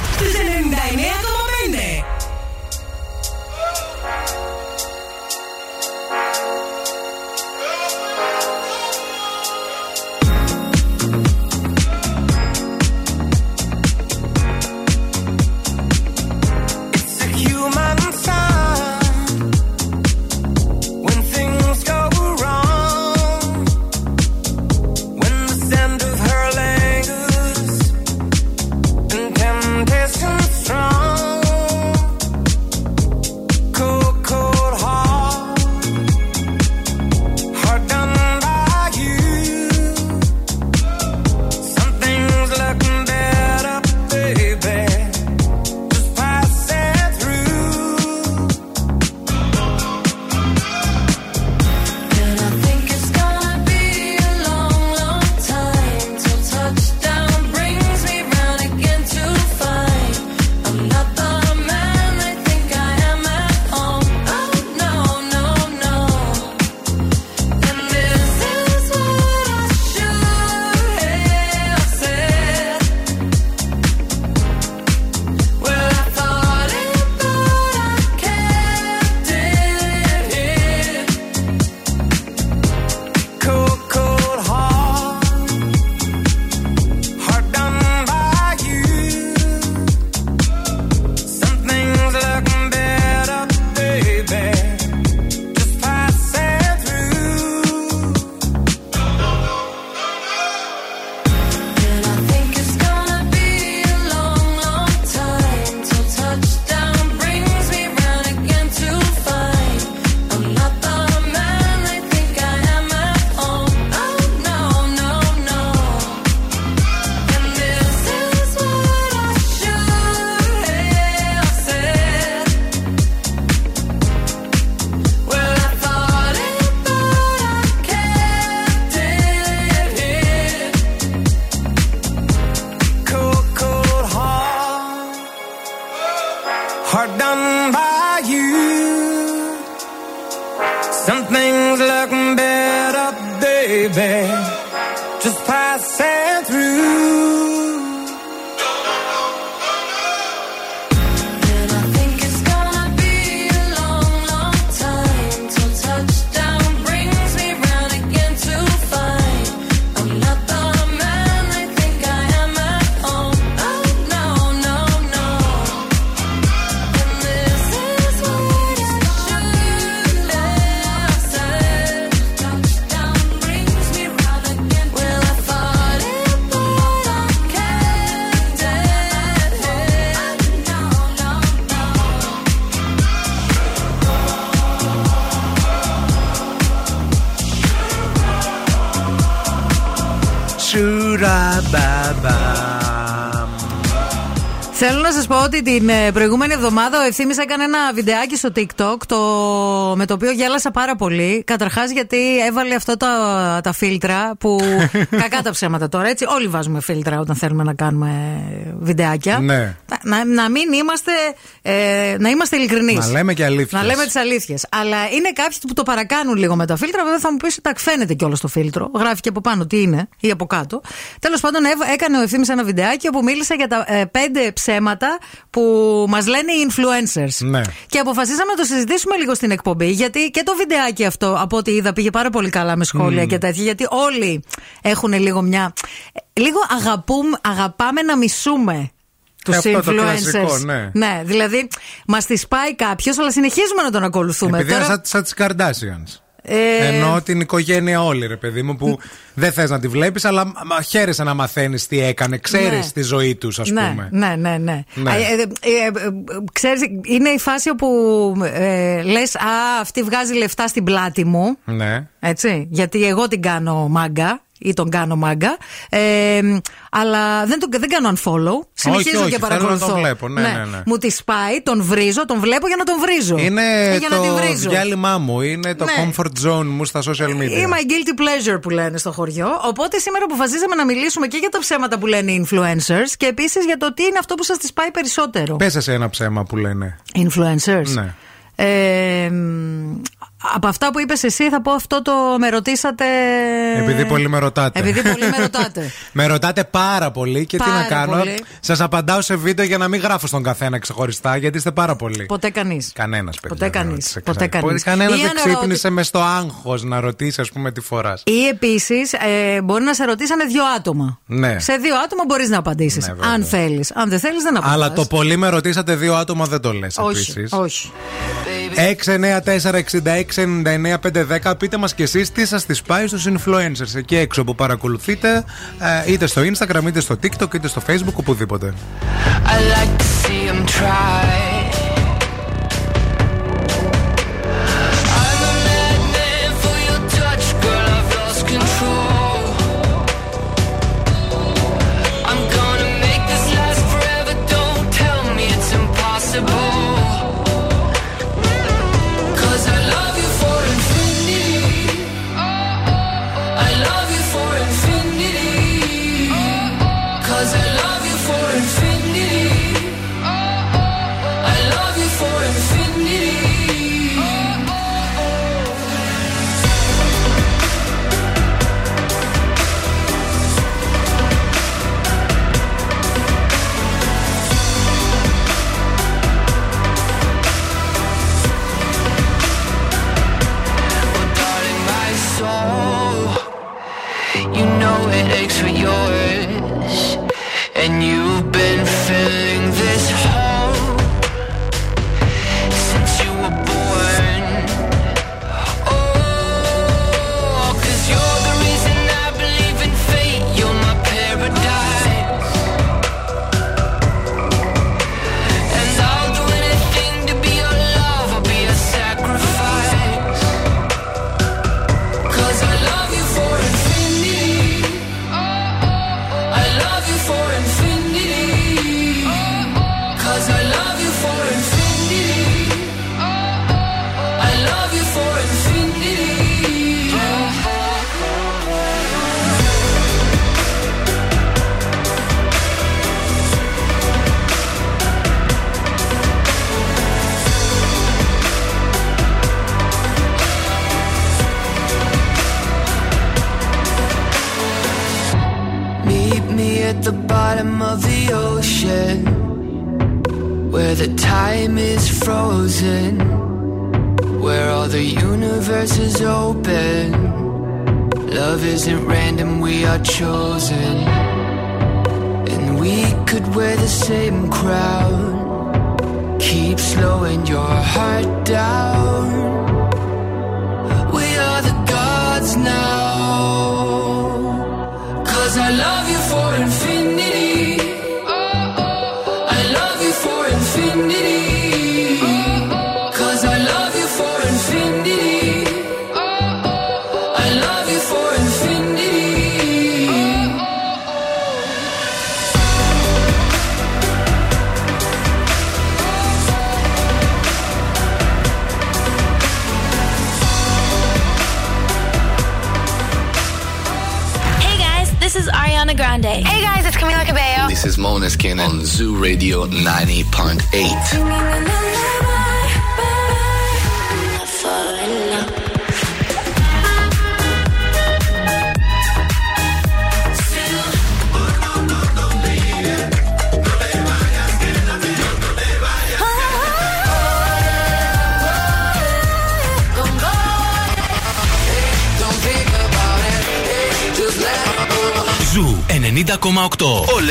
να σα πω ότι την ε, προηγούμενη εβδομάδα ο Ευθύνη έκανε ένα βιντεάκι στο TikTok το, με το οποίο γέλασα πάρα πολύ. Καταρχάς γιατί έβαλε αυτό τα, τα φίλτρα που. κακά τα ψέματα τώρα, έτσι. Όλοι βάζουμε φίλτρα όταν θέλουμε να κάνουμε βιντεάκια. Ναι. Να, να μην είμαστε. Ε, να είμαστε ειλικρινείς. Να λέμε και αλήθειες. Να λέμε τις αλήθειες. Αλλά είναι κάποιοι που το παρακάνουν λίγο με τα φίλτρα. Βέβαια θα μου πεις ότι φαίνεται κιόλας το φίλτρο. Γράφει και από πάνω τι είναι ή από κάτω. Τέλος πάντων, έβα- έκανε ο ευθύνη ένα βιντεάκι όπου μίλησε για τα ε, πέντε ψέματα που μας λένε οι influencers. Ναι. Και αποφασίσαμε να το συζητήσουμε λίγο στην εκπομπή. Γιατί και το βιντεάκι αυτό, από ό,τι είδα, πήγε πάρα πολύ καλά με σχόλια Μμμ. και τέτοια. Γιατί όλοι έχουν λίγο μια. Λίγο αγαπούμε, αγαπάμε να μισούμε τους Ε, αυτό influencers. το κλασικό, ναι. ναι, δηλαδή μας τη πάει κάποιος, αλλά συνεχίζουμε να τον ακολουθούμε. Επειδή είναι Τώρα- σαν, σαν τις Kardashians. Ε, Ενώ την οικογένεια όλη, ρε παιδί μου, που δεν θες να τη βλέπεις, αλλά μα- μα χαίρεσαι να μαθαίνεις τι έκανε. Ξέρεις Ναι. τη ζωή τους, ας ναι, πούμε. Ναι, ναι, ναι. Ναι. Ε, ε, ε, ε, ε, ξέρεις, είναι η φάση όπου ε, λες «Α, αυτή βγάζει λεφτά στην πλάτη μου». Ναι. Έτσι, γιατί εγώ την κάνω μάγκα ή τον κάνω μάγκα. Ε, αλλά δεν, τον, δεν κάνω unfollow. Συνεχίζω όχι, και θέλω να παρακολουθώ. τον βλέπω, ναι, ναι, ναι. Μου τη σπάει, τον βρίζω, τον βλέπω για να τον βρίζω. Είναι Ή για να την το βρίζω. διάλειμά μου, είναι το Ναι. comfort zone μου στα social media. Ή my guilty pleasure που λένε στο χωριό. Οπότε σήμερα αποφασίσαμε να μιλήσουμε και για τα ψέματα που λένε οι influencers και επίσης για το τι είναι αυτό που σας τη πάει περισσότερο. Πες σε ένα ψέμα που λένε. Influencers. Ναι. Ε, μ, από αυτά που είπες εσύ, θα πω αυτό το με ρωτήσατε. Επειδή πολύ με ρωτάτε. Επειδή πολύ με ρωτάτε. με ρωτάτε πάρα πολύ και τι Πάρα να κάνω. πολύ. Σας απαντάω σε βίντεο για να μην γράφω στον καθένα ξεχωριστά, γιατί είστε πάρα πολλοί. Ποτέ κανείς. Κανένας παιδί. Ποτέ κανείς. Ποτέ κανείς. Κανένας δεν ξύπνησε μες στο άγχος να ρωτήσει, ας πούμε, τι φορά. Ή επίσης ε, μπορεί να σε ρωτήσανε δύο άτομα. Ναι. Σε δύο άτομα μπορείς να απαντήσεις. αν θέλεις. Αν δεν θέλεις, δεν απαντάς. Αλλά το πολύ με ρωτήσατε δύο άτομα δεν το λες Όχι. επίσης. όχι. 694-6699-510 Πείτε μας και εσείς τι σας τις πάει στους influencers Εκεί έξω που παρακολουθείτε ε, Είτε στο Instagram, είτε στο TikTok, είτε στο Facebook Οπουδήποτε I like to see him try.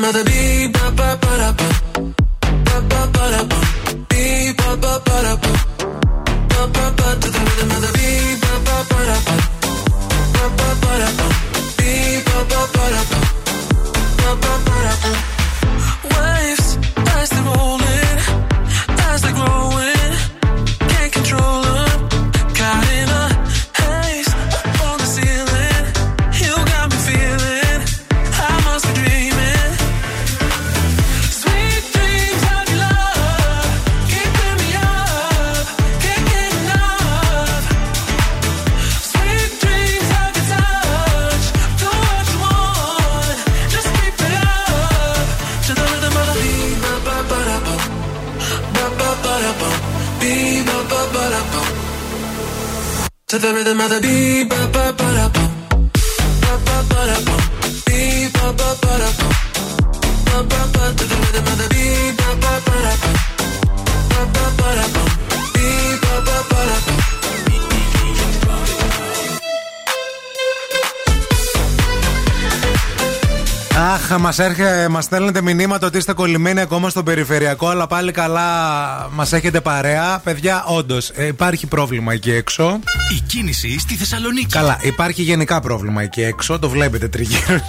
mother be To the rhythm of the beat, ba ba μας μας στέλνετε μηνύματα ότι είστε κολλημένοι ακόμα στον περιφερειακό, αλλά πάλι καλά μας έχετε παρέα. Παιδιά, όντως υπάρχει πρόβλημα εκεί έξω. Η κίνηση στη Θεσσαλονίκη. Καλά, υπάρχει γενικά πρόβλημα εκεί έξω, το βλέπετε τριγύρω.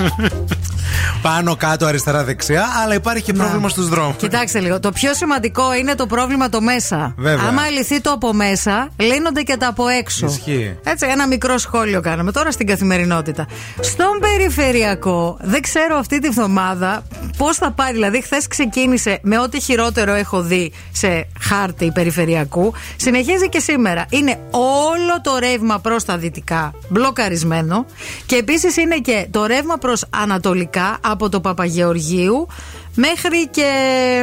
Πάνω, κάτω, αριστερά, δεξιά, αλλά υπάρχει και πρόβλημα στους δρόμους. Κοιτάξτε λίγο. Το πιο σημαντικό είναι το πρόβλημα το μέσα. Βέβαια. Άμα λυθεί το από μέσα, λύνονται και τα από έξω. Ισχύει. Έτσι, ένα μικρό σχόλιο κάναμε τώρα στην καθημερινότητα. Στον περιφερειακό, δεν ξέρω αυτή τη βδομάδα πώς θα πάει. Δηλαδή, χθες ξεκίνησε με ό,τι χειρότερο έχω δει σε χάρτη περιφερειακού. Συνεχίζει και σήμερα. Είναι όλο το ρεύμα προς τα δυτικά μπλοκαρισμένο. Και επίσης είναι και το ρεύμα προς ανατολικά από το Παπαγεωργίου μέχρι και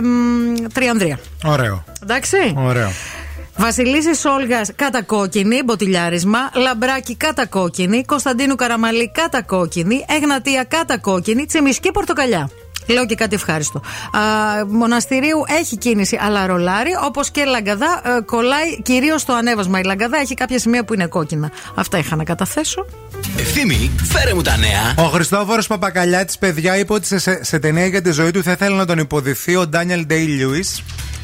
μ, Τριανδρία. Ωραίο. Εντάξει. Ωραίο. Βασιλίση Όλγας κατακόκκινη, μποτιλιάρισμα. Λαμπράκι κατακόκκινη. Κωνσταντίνου Καραμαλή κατακόκκινη. Εγνατία κατακόκκινη. Τσιμισκή πορτοκαλιά. Λέω και κάτι ευχάριστο. Α, Μοναστηρίου έχει κίνηση, αλλά ρολάρι. Όπως και Λαγκαδά, ε, κολλάει κυρίως το ανέβασμα. Η Λαγκαδά έχει κάποια σημεία που είναι κόκκινα. Αυτά είχα να καταθέσω. Ευθύμη, φέρε μου τα νέα. Ο Χριστόφορος Παπακαλιάτης, παιδιά, είπε ότι σε, σε, σε ταινία για τη ζωή του θα ήθελε να τον υποδυθεί ο Ντάνιελ Ντέι Λιούις.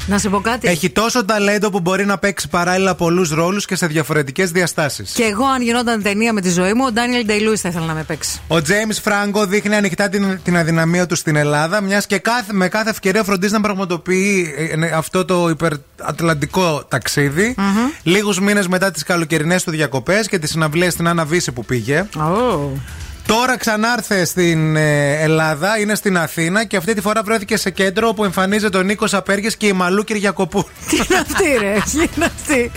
Να σε πω κάτι. Έχει τόσο ταλέντο που μπορεί να παίξει παράλληλα πολλούς ρόλους και σε διαφορετικές διαστάσεις. Και εγώ, αν γινόταν ταινία με τη ζωή μου, ο Ντάνιελ Ντέι Λιούις θα ήθελα να με παίξει. Ο James Φράγκο δείχνει ανοιχτά την, την αδυναμία του στην Ελλάδα, μιας και κάθε, με κάθε ευκαιρία φροντίζει να πραγματοποιεί ε, ε, αυτό το υπερατλαντικό ταξίδι. Λίγους μήνες μετά τις καλοκαιρινές του διακοπές και τις συναυλίες στην Άννα Βύση που πήγε. Τώρα ξανάρθε στην ε, Ελλάδα, είναι στην Αθήνα και αυτή τη φορά βρέθηκε σε κέντρο όπου εμφανίζεται ο Νίκος Απέργες και η Μαλού Κυριακοπούλου. Τι είναι αυτή, ρε; Τι είναι αυτή;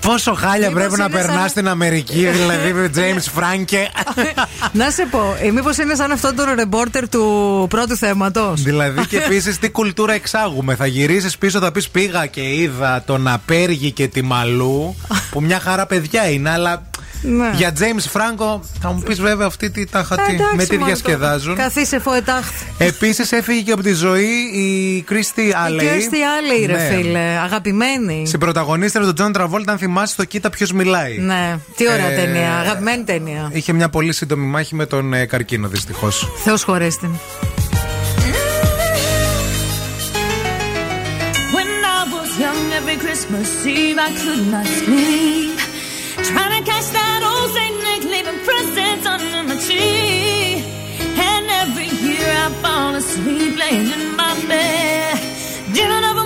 Πόσο χάλια Μήπως πρέπει να είναι σαν περνάς να- στην Αμερική, δηλαδή με James Φράγκε. να σε πω, ε, μήπως είναι σαν αυτό το ρεπόρτερ του πρώτου θέματος; δηλαδή και επίσης τι κουλτούρα εξάγουμε; Θα γυρίσεις πίσω, θα πεις πήγα και είδα τον Απέργη και τη Μαλού, που μια χαρά παιδιά είναι, αλλά. Ναι. Για James Franco θα μου πεις βέβαια αυτή τι τα χατή. Εντάξει, Με τι μόνο διασκεδάζουν. το Καθίσε φοετάχθ. Επίσης έφυγε και από τη ζωή η Κρίστη Άλεϊ. Η Κέρστη άλλη, ρε Ναι. φίλε. Αγαπημένη. Συμπροταγωνίστρια του Τζον Τραβόλτα, αν θυμάσαι το Κοίτα ποιος μιλάει. Ναι, τι ωραία Ε, ταινία. Αγαπημένη ταινία. Είχε μια πολύ σύντομη μάχη με τον ε, καρκίνο, δυστυχώς. Θεός χωρέσει την. When I was young, every Christmas Eve I could not sleep. Trying to catch that old Saint Nick leaving presents under my tree. And every year I fall asleep laying in my bed. Dreaming of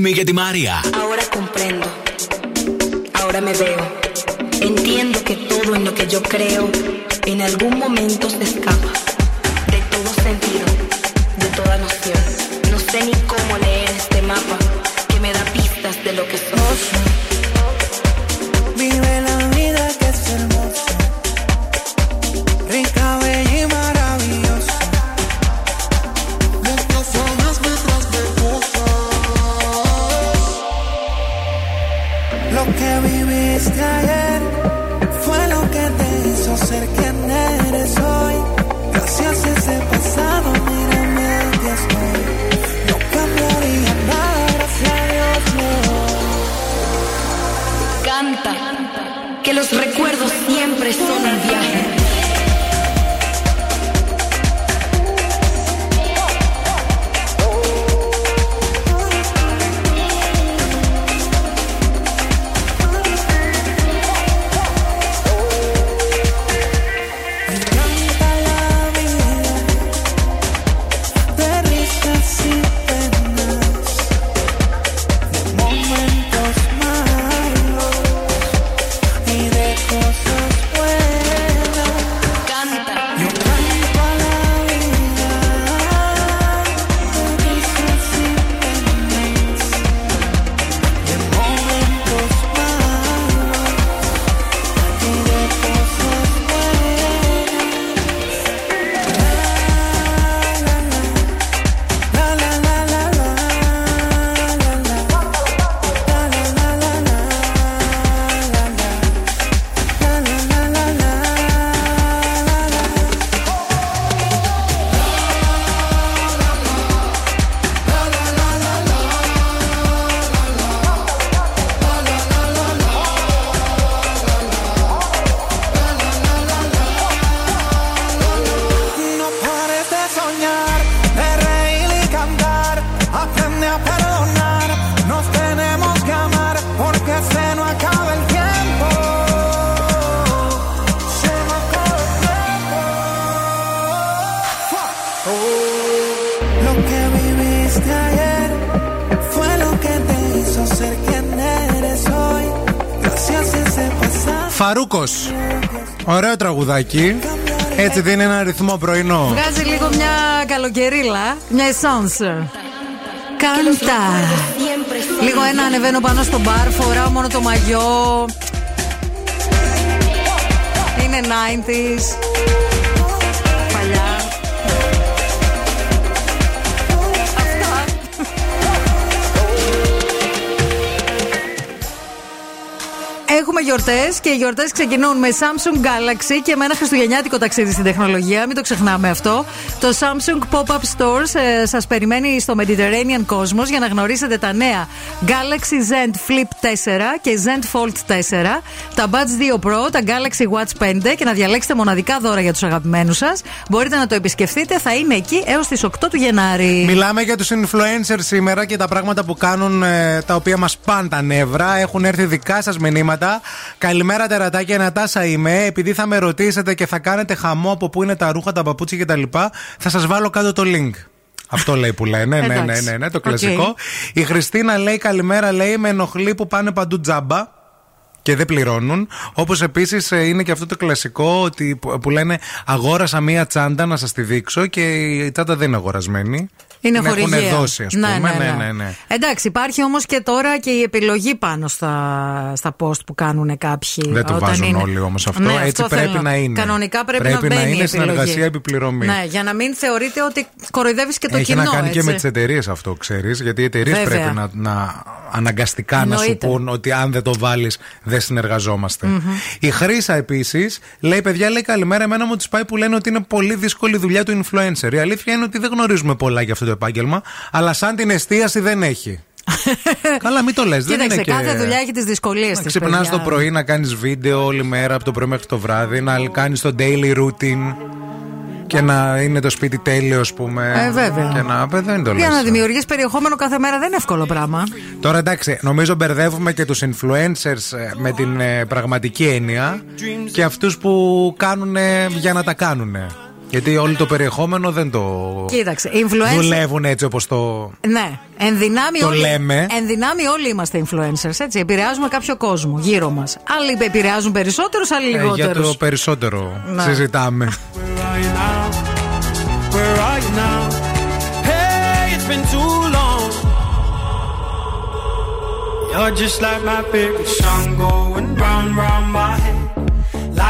Miguel y María. Ahora comprendo. Ahora me veo. Entiendo que todo en lo que yo creo en algún momento se escapa viviste ayer fue lo que te hizo ser quien eres hoy. Gracias a ese pasado. Φαρούκος. Ωραίο τραγουδάκι. Έτσι δίνει ένα ρυθμό πρωινό. Βγάζει λίγο μια καλοκαιρίλα, μια essence. Κάντα. Λίγο ένα ανεβαίνω πάνω στο μπαρ, φοράω μόνο το μαγιό. Είναι 90s. Έχουμε γιορτές και οι γιορτές ξεκινούν με Samsung Galaxy και με ένα χριστουγεννιάτικο ταξίδι στην τεχνολογία. Μην το ξεχνάμε αυτό. Το Samsung Pop-Up Stores ε, σας περιμένει στο Mediterranean Cosmos για να γνωρίσετε τα νέα Galaxy Zen Flip 4 και Zen Fold 4, τα Buds 2 Pro, τα Galaxy Watch 5 και να διαλέξετε μοναδικά δώρα για τους αγαπημένους σας. Μπορείτε να το επισκεφτείτε, θα είναι εκεί έως τις 8 του Γενάρη. Μιλάμε για τους influencers σήμερα και τα πράγματα που κάνουν ε, τα οποία μας πάνε τα νεύρα. Έχουν έρθει δικά σας μηνύματα. Καλημέρα, τερατάκια. Νατάσα είμαι. Επειδή θα με ρωτήσετε και θα κάνετε χαμό από πού είναι τα ρούχα, τα παπούτσια κτλ., θα σας βάλω κάτω το link. Αυτό λέει που λένε. ναι, ναι, ναι, Εντάξει. ναι, ναι, το Οκ. κλασικό. Η Χριστίνα λέει καλημέρα, λέει με ενοχλεί που πάνε παντού τζάμπα. Και δεν πληρώνουν. Όπως επίσης είναι και αυτό το κλασικό ότι, που, που λένε Αγόρασα μία τσάντα να σας τη δείξω και η τσάντα δεν είναι αγορασμένη. Είναι Την χορηγία. Έχουν δώσει, ας Ναι, πούμε. ναι, ναι. ναι, ναι. Εντάξει, υπάρχει όμως και τώρα και η επιλογή πάνω στα, στα post που κάνουν κάποιοι. Δεν το όταν βάζουν είναι- όλοι όμως αυτό. Ναι, Έτσι αυτό πρέπει θέλω. να είναι. Κανονικά πρέπει, πρέπει να μπαίνει να η είναι επιλογή. συνεργασία επιπληρωμή. Ναι, για να μην θεωρείτε ότι κοροϊδεύεις και το Έχει κοινό. να κάνει και έτσι. με τις εταιρείες αυτό, ξέρεις. Γιατί οι εταιρείες Βέβαια. πρέπει να, να αναγκαστικά να σου Εννοείται. πούν ότι αν δεν το βάλεις, δεν συνεργαζόμαστε. Μμμ. Η Χρήσα επίσης λέει: Παιδιά, λέει καλημέρα. Εμένα μου τη πάει που λένε ότι είναι πολύ δύσκολη η δουλειά του influencer. Η αλήθεια είναι ότι δεν γνωρίζουμε πολλά για αυτό το επάγγελμα, αλλά σαν την εστίαση δεν έχει. Καλά, μην το λες. Δεν Κοίταξε, είναι και... κάθε δουλειά έχει τις δυσκολίες Να της. ξυπνάς το πρωί να κάνεις βίντεο όλη μέρα από το πρωί μέχρι το βράδυ, να κάνεις το daily routine και να είναι το σπίτι τέλειο, ας πούμε. Ε, βέβαια. Και να. ε, Δεν το Για λες. να δημιουργείς περιεχόμενο κάθε μέρα δεν είναι εύκολο πράγμα. Τώρα εντάξει, νομίζω μπερδεύουμε και τους influencers ε, με την ε, πραγματική έννοια και αυτούς που κάνουν για να τα κάνουν. Γιατί όλο το περιεχόμενο δεν το. Κοίταξε, influencer. Δουλεύουν έτσι όπως το. Ναι, εν δυνάμει Το όλοι, λέμε. Εν δυνάμει όλοι είμαστε influencers, έτσι. Επηρεάζουμε κάποιο κόσμο γύρω μας. Άλλοι επηρεάζουν περισσότερους, άλλοι Ε, για λιγότερους. το περισσότερο Ναι. συζητάμε. Where are you now? Hey, it's been too long. You're just like my favorite song going round and round my head.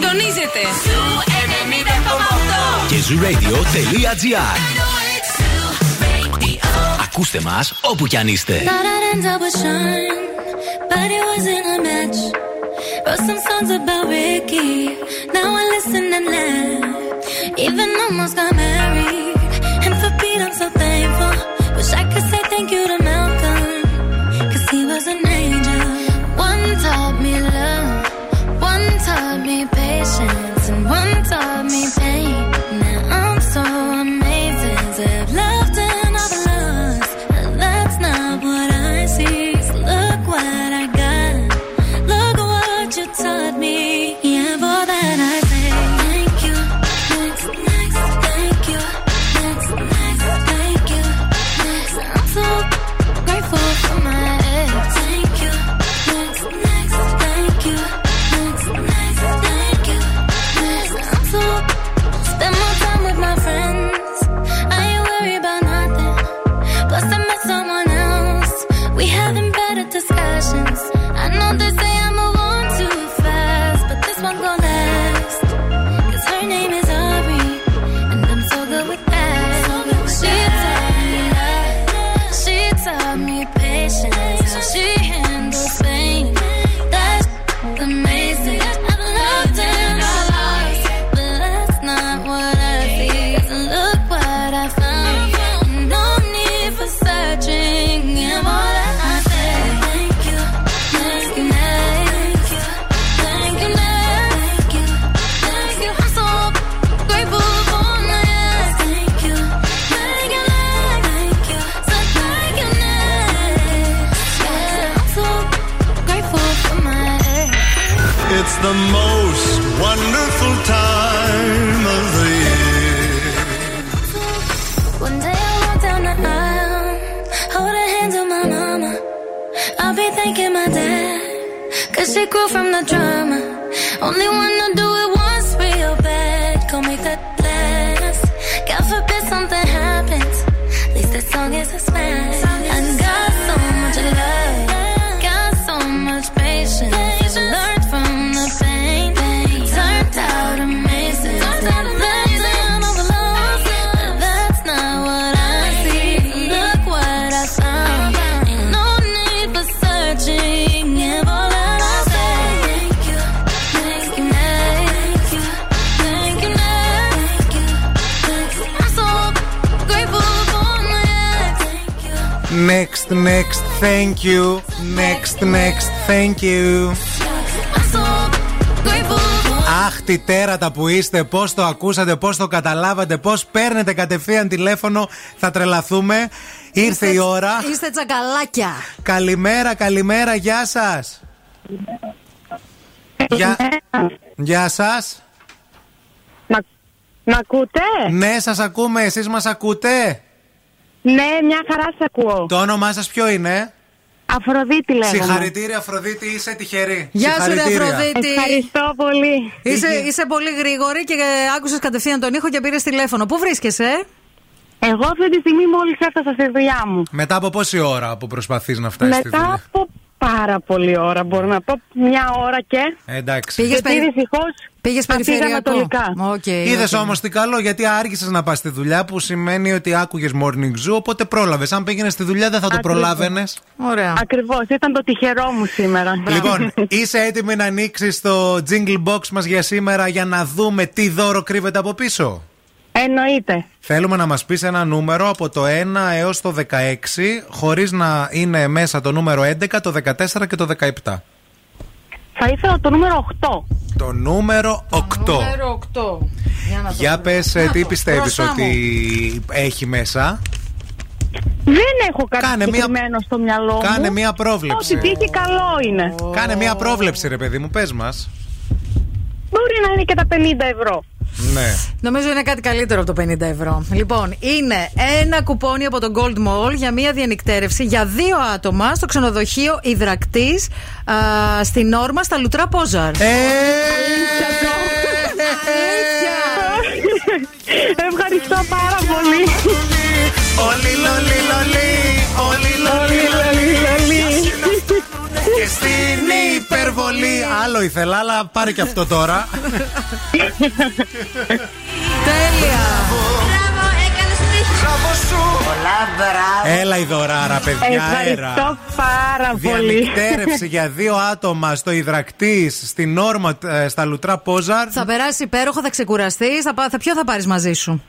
πόλη συντονίζεται. Zoo 90,8. Και zooradio.gr Ακούστε μας όπου κι αν είστε. Thought I'd end up with Sean, but it wasn't a match. Wrote some songs about Ricky. Now I listen and laugh. Even almost got married. And for Pete, I'm so thankful. Wish I could say thank you to chance you. Αχ, τι τέρατα που είστε, πώς το ακούσατε, πώς το καταλάβατε, πώς παίρνετε κατευθείαν τηλέφωνο, θα τρελαθούμε. Ήρθε η ώρα. Είστε τσακαλάκια. Καλημέρα, καλημέρα, γεια σας. Γεια, γεια σας. Μ' ακούτε; Ναι, σας ακούμε, εσείς μας ακούτε; Ναι, μια χαρά σας ακούω. Το όνομά σας ποιο είναι; Αφροδίτη λέγομαι. Συγχαρητήρια Αφροδίτη, είσαι τυχερή. Γεια σου, ρε Συγχαρητήρια. Αφροδίτη. Ευχαριστώ πολύ. Είσαι, είσαι πολύ γρήγορη και άκουσες κατευθείαν τον ήχο και πήρες τηλέφωνο. Πού βρίσκεσαι, Εγώ αυτή τη στιγμή μόλις έφτασα στη δουλειά μου. Μετά από πόση ώρα που προσπαθείς να φτάσεις στη Μετά δουλειά; από πάρα πολλή ώρα, μπορώ να πω μια ώρα και. Ε, Εντάξει. Πήγες Γιατί περι- δυστυχώς Πήγες περιφερειακό. ανατολικά. Οκ, Είδες οκ. όμως τι καλό, γιατί άργησες να πας στη δουλειά, που σημαίνει ότι άκουγες Morning Zoo, οπότε πρόλαβες. Αν πήγαινες στη δουλειά, δεν θα το Ακριβώς. προλάβαινες. Ωραία. Ακριβώς, ήταν το τυχερό μου σήμερα. Λοιπόν, είσαι έτοιμη να ανοίξεις το jingle box μας για σήμερα για να δούμε τι δώρο κρύβεται από πίσω; Εννοείται. Θέλουμε να μας πεις ένα νούμερο από το 1 έως το 16 χωρίς να είναι μέσα το νούμερο 11, το 14 και το 17. Θα ήθελα το νούμερο 8. Το νούμερο 8. Νούμερο 8. Για να το Για βρω. πες ε, Να τι το, πιστεύεις μπροστά μου. ότι έχει μέσα; Δεν έχω κάτι Κάνε μία- συγκεκριμένο στο μυαλό μου. Κάνε μία πρόβλεψη. Ό,τι τύχει καλό είναι. Κάνε μία πρόβλεψη ρε παιδί μου, πες μας. Μπορεί να είναι και τα 50 ευρώ. Ναι. Νομίζω είναι κάτι καλύτερο από το 50 ευρώ. Λοιπόν, είναι ένα κουπόνι από το Gold Mall για μία διανυκτέρευση για δύο άτομα στο ξενοδοχείο Ιδρακτής στην Όρμα στα Λουτρά Πόζαρ. Ε, Ευχαριστώ πάρα υπερβολή. Άλλο ήθελα, αλλά πάρε και αυτό τώρα. Τέλεια! Έλα η δωράρα, παιδιά, αέρα. Ευχαριστώ πάρα πολύ. Διανυκτέρευση για δύο άτομα στο Ιδρακτής, στην Όρμα, ε, στα Λουτρά Πόζαρ. Θα περάσει υπέροχα, θα ξεκουραστείς. Θα, πά- θα, ποιο θα πάρεις μαζί σου;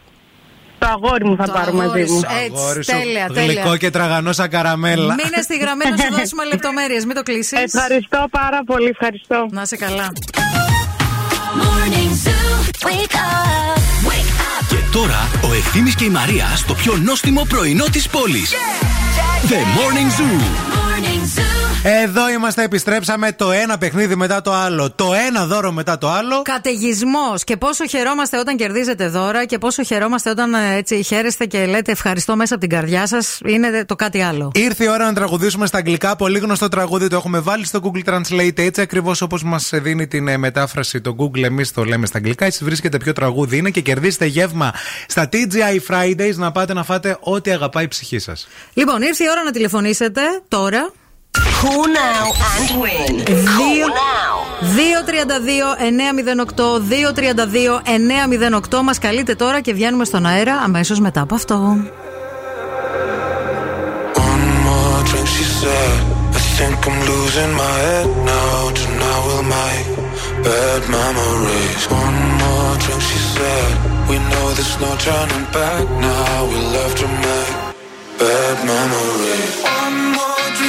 Το αγόρι μου θα Το πάρω αγόρι μαζί μου. σου. Έτσι, Αγόρι σου, τέλεια, Γλυκό τέλεια. και τραγανό σαν καραμέλα. Μείνε στη γραμμή να σου δώσουμε λεπτομέρειες. Μην το κλείσεις. Ευχαριστώ πάρα πολύ. Ευχαριστώ. Να είσαι καλά. Morning Zoo. Wake up. Wake up. Και τώρα ο Ευθύμης και η Μαρία στο πιο νόστιμο πρωινό της πόλης. The Morning Zoo. Morning Zoo. Εδώ είμαστε, επιστρέψαμε το ένα παιχνίδι μετά το άλλο. Το ένα δώρο μετά το άλλο. Καταιγισμός. Και πόσο χαιρόμαστε όταν κερδίζετε δώρα και πόσο χαιρόμαστε όταν ε, έτσι χαίρεστε και λέτε ευχαριστώ μέσα από την καρδιά σας. Είναι το κάτι άλλο. Ήρθε η ώρα να τραγουδήσουμε στα αγγλικά. Πολύ γνωστό τραγούδι το έχουμε βάλει στο Google Translate. Έτσι ακριβώς όπως μας δίνει την ε, μετάφραση το Google, εμείς το λέμε στα αγγλικά. Έτσι βρίσκεται ποιο τραγούδι είναι και κερδίστε γεύμα στα TGI Fridays να πάτε να φάτε ό,τι αγαπάει η ψυχή σας. Λοιπόν, ήρθε η ώρα να τηλεφωνήσετε τώρα. Call now and win. Call now. 232-908 232-908 Μας καλείτε τώρα και βγαίνουμε στον αέρα αμέσως μετά από αυτό. One more drink, she said. I think I'm losing my head now. Tonight we'll make bad memories. One more drink, she said. We know there's no turning back now. We'll have to make bad memories. One more drink,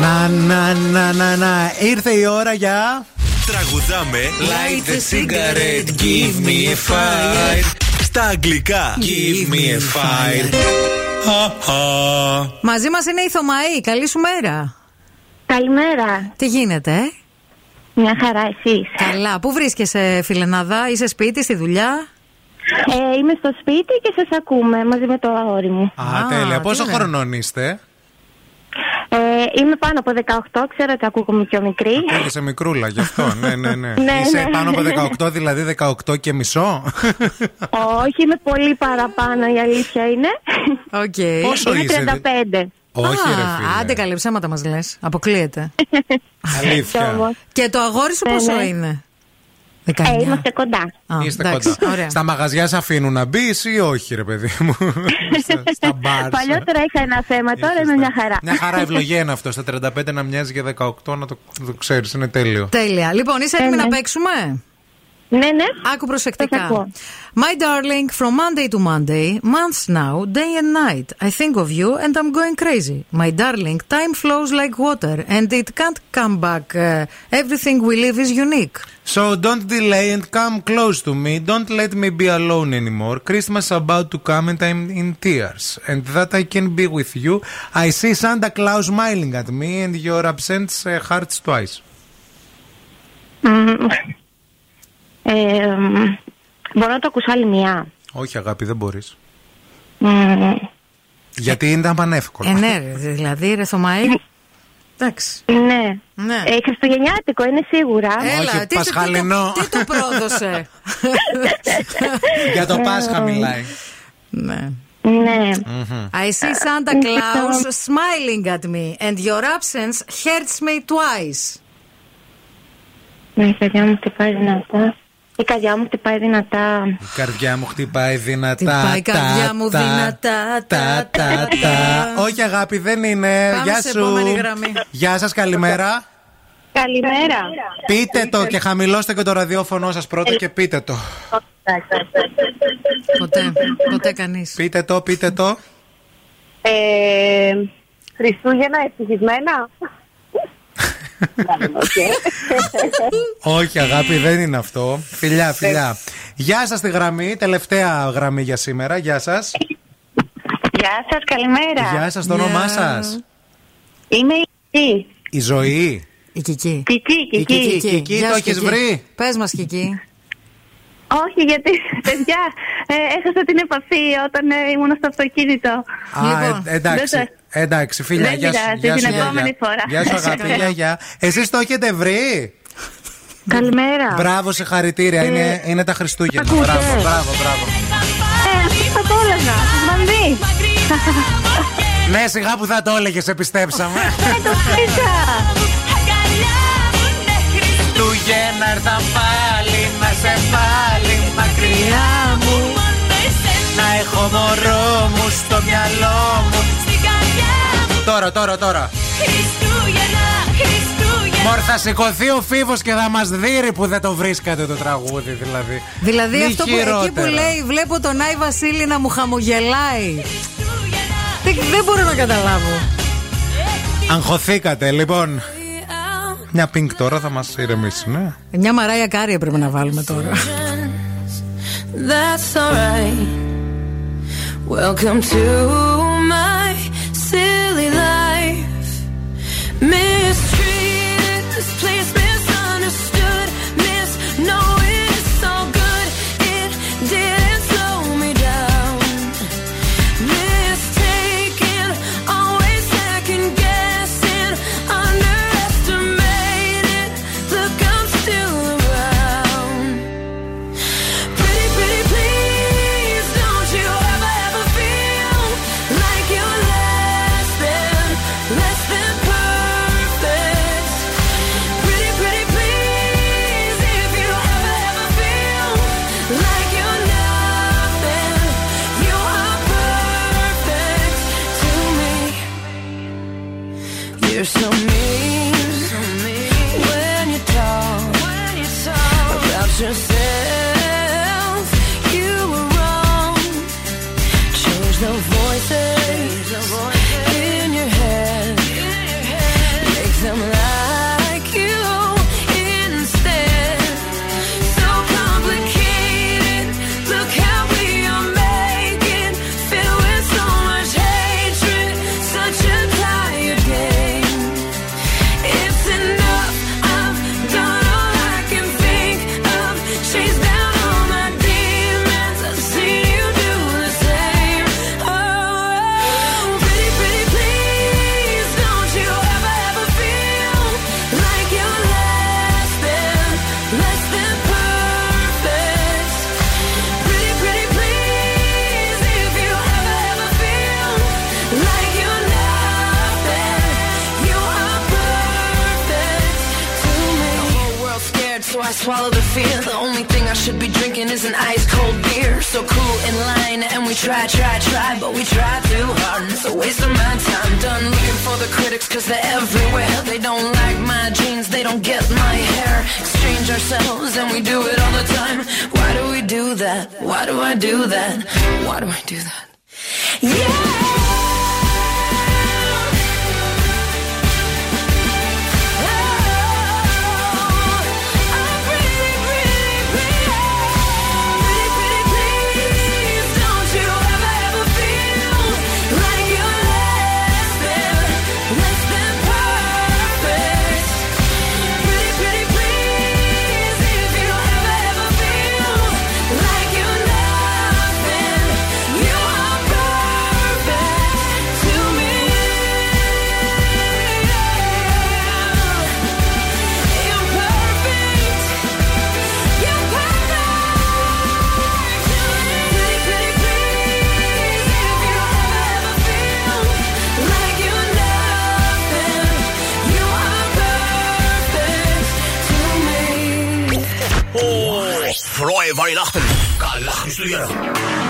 Να να να να again, again, ήρθε η ώρα για. Τραγουδάμε Light the cigarette, give me a fire. Στα αγγλικά, give me a fire. Μαζί μας είναι η Θωμαή. Καλή σου μέρα. Καλημέρα. Τι γίνεται, ε; Μια χαρά, εσείς. Καλά. Πού βρίσκεσαι, φιλενάδα, είσαι σπίτι, στη δουλειά; Ε, είμαι στο σπίτι και σας ακούμε μαζί με το αγόρι μου. Α, τέλεια. Πόσο χρονών είστε, Ε, είμαι πάνω από 18, ξέρω ότι ακούγομαι πιο μικρή. Είσαι μικρούλα γι' αυτό. ναι, ναι, ναι. Ναι, Είσαι ναι. πάνω από 18, δηλαδή 18 και μισό. Όχι, είμαι πολύ παραπάνω, η αλήθεια είναι. Οκ. Πόσο είμαι είσαι, 35. Όχι, ρε φίλε. Άντε καλή ψέματα μας λες. Αποκλείεται. Αλήθεια. Και το αγόρι σου Ε, πόσο ναι. είναι; Ε, είμαστε κοντά. Α, Είστε εντάξει, κοντά. ωραία. Στα μαγαζιά σε αφήνουν να μπει ή όχι, ρε παιδί μου; στα, στα μπαρ. Παλιότερα είχα ένα θέμα, τώρα είμαι μια χαρά. Μια χαρά ευλογία είναι αυτό. Στα 35 να μοιάζει για 18, να το, το ξέρεις. Είναι τέλειο. Τέλεια. Λοιπόν, είσαι έτοιμη να παίξουμε; Ναι, ναι. Άκου προσεκτικά. Σας ακούω. My darling, from Monday to Monday, months now, day and night, I think of you and I'm going crazy. My darling, time flows like water and it can't come back. Uh, everything we live is unique. So don't delay and come close to me. Don't let me be alone anymore. Christmas about to come and I'm in tears. And that I can be with you. I see Santa Claus smiling at me and your absence uh, hurts twice. Μμμ. Ε, μ, μπορώ να το ακούσω άλλη μία. Όχι, αγάπη, δεν μπορείς. Μμ, Γιατί ήταν πανεύκολο. Ε, ναι, ρε, δηλαδή, ρε Θωμαή. Εντάξει. Ναι. Ναι. Ε, Χριστουγεννιάτικο είναι σίγουρα. Έλα, Όχι, τι, τι, πασχαλινό. Τι, το- τι το πρόδωσε; Για το Πάσχα μιλάει. ναι. Ναι. I see Santa Claus smiling at me and your absence hurts me twice. Ναι, η καρδιά μου χτυπάει δυνατά. Η καρδιά μου χτυπάει δυνατά. Η καρδιά μου χτυπάει δυνατά. Χτυπάει η τα, καρδιά μου τα, δυνατά, Τα, τα, τα, τα, τα. Όχι, αγάπη, δεν είναι. Πάμε Γεια σε σου. επόμενη γραμμή. Γεια σας, καλημέρα. Καλημέρα. Πείτε το και χαμηλώστε και το ραδιόφωνο σας πρώτα και πείτε το. Ποτέ, ποτέ κανείς. Πείτε το, πείτε το. Ε, Χριστούγεννα ευτυχισμένα. Όχι, αγάπη, δεν είναι αυτό. Φιλιά, φιλιά. Γεια σας τη γραμμή, τελευταία γραμμή για σήμερα. Γεια σας. Γεια σας, καλημέρα. Γεια σας, το όνομά σας. Είμαι η Κική. Η ζωή. Η Κική. Κική, Η Κική. Κική, Κική, Γεια το σου, έχεις Κική. βρει; Πες μας Κική. Όχι, γιατί, παιδιά, ε, έχασα την επαφή όταν ε, ήμουν στο αυτοκίνητο. Α, ε, εντάξει. Δεν Εντάξει, φιλιά, Δεν γεια σου. πειράζει, Γεια την σου, γεια, επόμενη γεια. φορά. Γεια σου, αγάπη, γεια, γεια. Εσείς το έχετε βρει; Καλημέρα. Μπράβο, συγχαρητήρια. Είναι, είναι τα Χριστούγεννα. ακούτε; Μπράβο, μπράβο, μπράβο. Ε, θα το έλεγα. Μανδύ. Ναι, σιγά που θα το έλεγες, σε πιστέψαμε. Ε, το πήσα. Χριστούγεννα ήρθα πάλι να σε πάλι μακριά μου. Να έχω μωρό μου στο μυαλό μου. Τώρα, τώρα, τώρα. Μωρ, θα σηκωθεί ο φίβος και θα μας δείρει που δεν το βρίσκατε το τραγούδι, δηλαδή. Δηλαδή Μη αυτό που, εκεί που χειρότερα. λέει βλέπω τον Άι Βασίλη να μου χαμογελάει. Δεν, δεν μπορώ να καταλάβω. Αγχωθήκατε, λοιπόν. Μια πινκ τώρα θα μας ηρεμήσει, ναι. Μια Μαράια Κάρη έπρεπε να βάλουμε τώρα. That's alright. Welcome to Miss There's no try, try, try, but we try too hard. And it's a waste of my time. Done looking for the critics, cause they're everywhere. They don't like my jeans, they don't get my hair. Exchange ourselves, and we do it all the time. Why do we do that? Why do I do that? Why do I do that? Frohe Καλά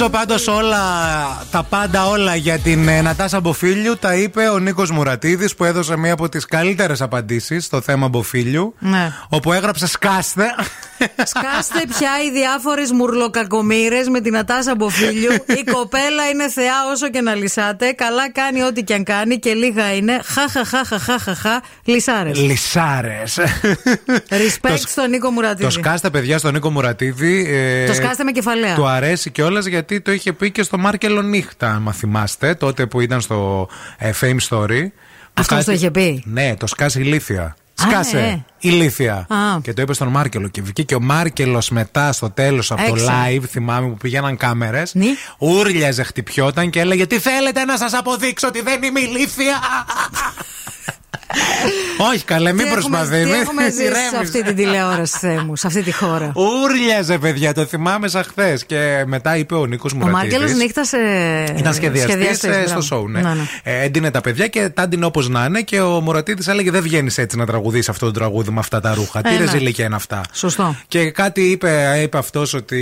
Νομίζω πάντως όλα, τα πάντα όλα για την ε, Νατάσα Μποφίλιου τα είπε ο Νίκος Μουρατίδης που έδωσε μία από τις καλύτερες απαντήσεις στο θέμα Μποφίλιου. Ναι. Όπου έγραψε σκάστε. Σκάστε πια οι διάφορες μουρλοκακομήρε με την Ατάσα Μποφίλιου. Η κοπέλα είναι θεά όσο και να λυσάτε. Καλά κάνει ό,τι και αν κάνει και λίγα είναι. Χαχαχαχαχαχαχα. Λυσάρες. Λυσάρες. Respect στον Νίκο Μουρατίδη. Το σκάστε, παιδιά, στον Νίκο Μουρατίδη. ε, Το σκάστε με κεφαλαία. Του αρέσει κιόλας γιατί το είχε πει και στο Μάρκελο Νύχτα, αν θυμάστε, τότε που ήταν στο ε, Fame Story. Αυτός το είχε πει; Ναι, το σκάσει ηλίθια. Σκάσε. ε. Ηλίθεια. Α. Και το είπες στον Μάρκελο. Και βγήκε και ο Μάρκελος μετά στο τέλος από το Έξαλλο. live, θυμάμαι που πηγαίναν κάμερες. Ναι. Ούρλιαζε, χτυπιόταν και έλεγε Τι θέλετε να σας αποδείξω ότι δεν είμαι ηλίθια. Όχι, καλέ, μην Τι έχουμε- προσπαθεί. Τι μην- έχουμε ζήσει σε ηρέμησε. αυτή την τηλεόραση, Θεέ μου, σε αυτή τη χώρα. Ούρλιαζε, παιδιά, το θυμάμαι σαν χθες. Και μετά είπε ο Νίκος Ο Μουρατίδης Μάρκελο νύχτα σε. Ήταν σχεδιαστής στο show, ναι. Ε, έντυνε τα παιδιά και τα έντυνε όπως να είναι. Και ο Μουρατίδης έλεγε: Δεν βγαίνεις έτσι να τραγουδήσει αυτό το τραγούδι με αυτά τα ρούχα. Τι Ε, ναι. ρεζιλίκια είναι αυτά. Σωστό. Και κάτι είπε, είπε αυτός ότι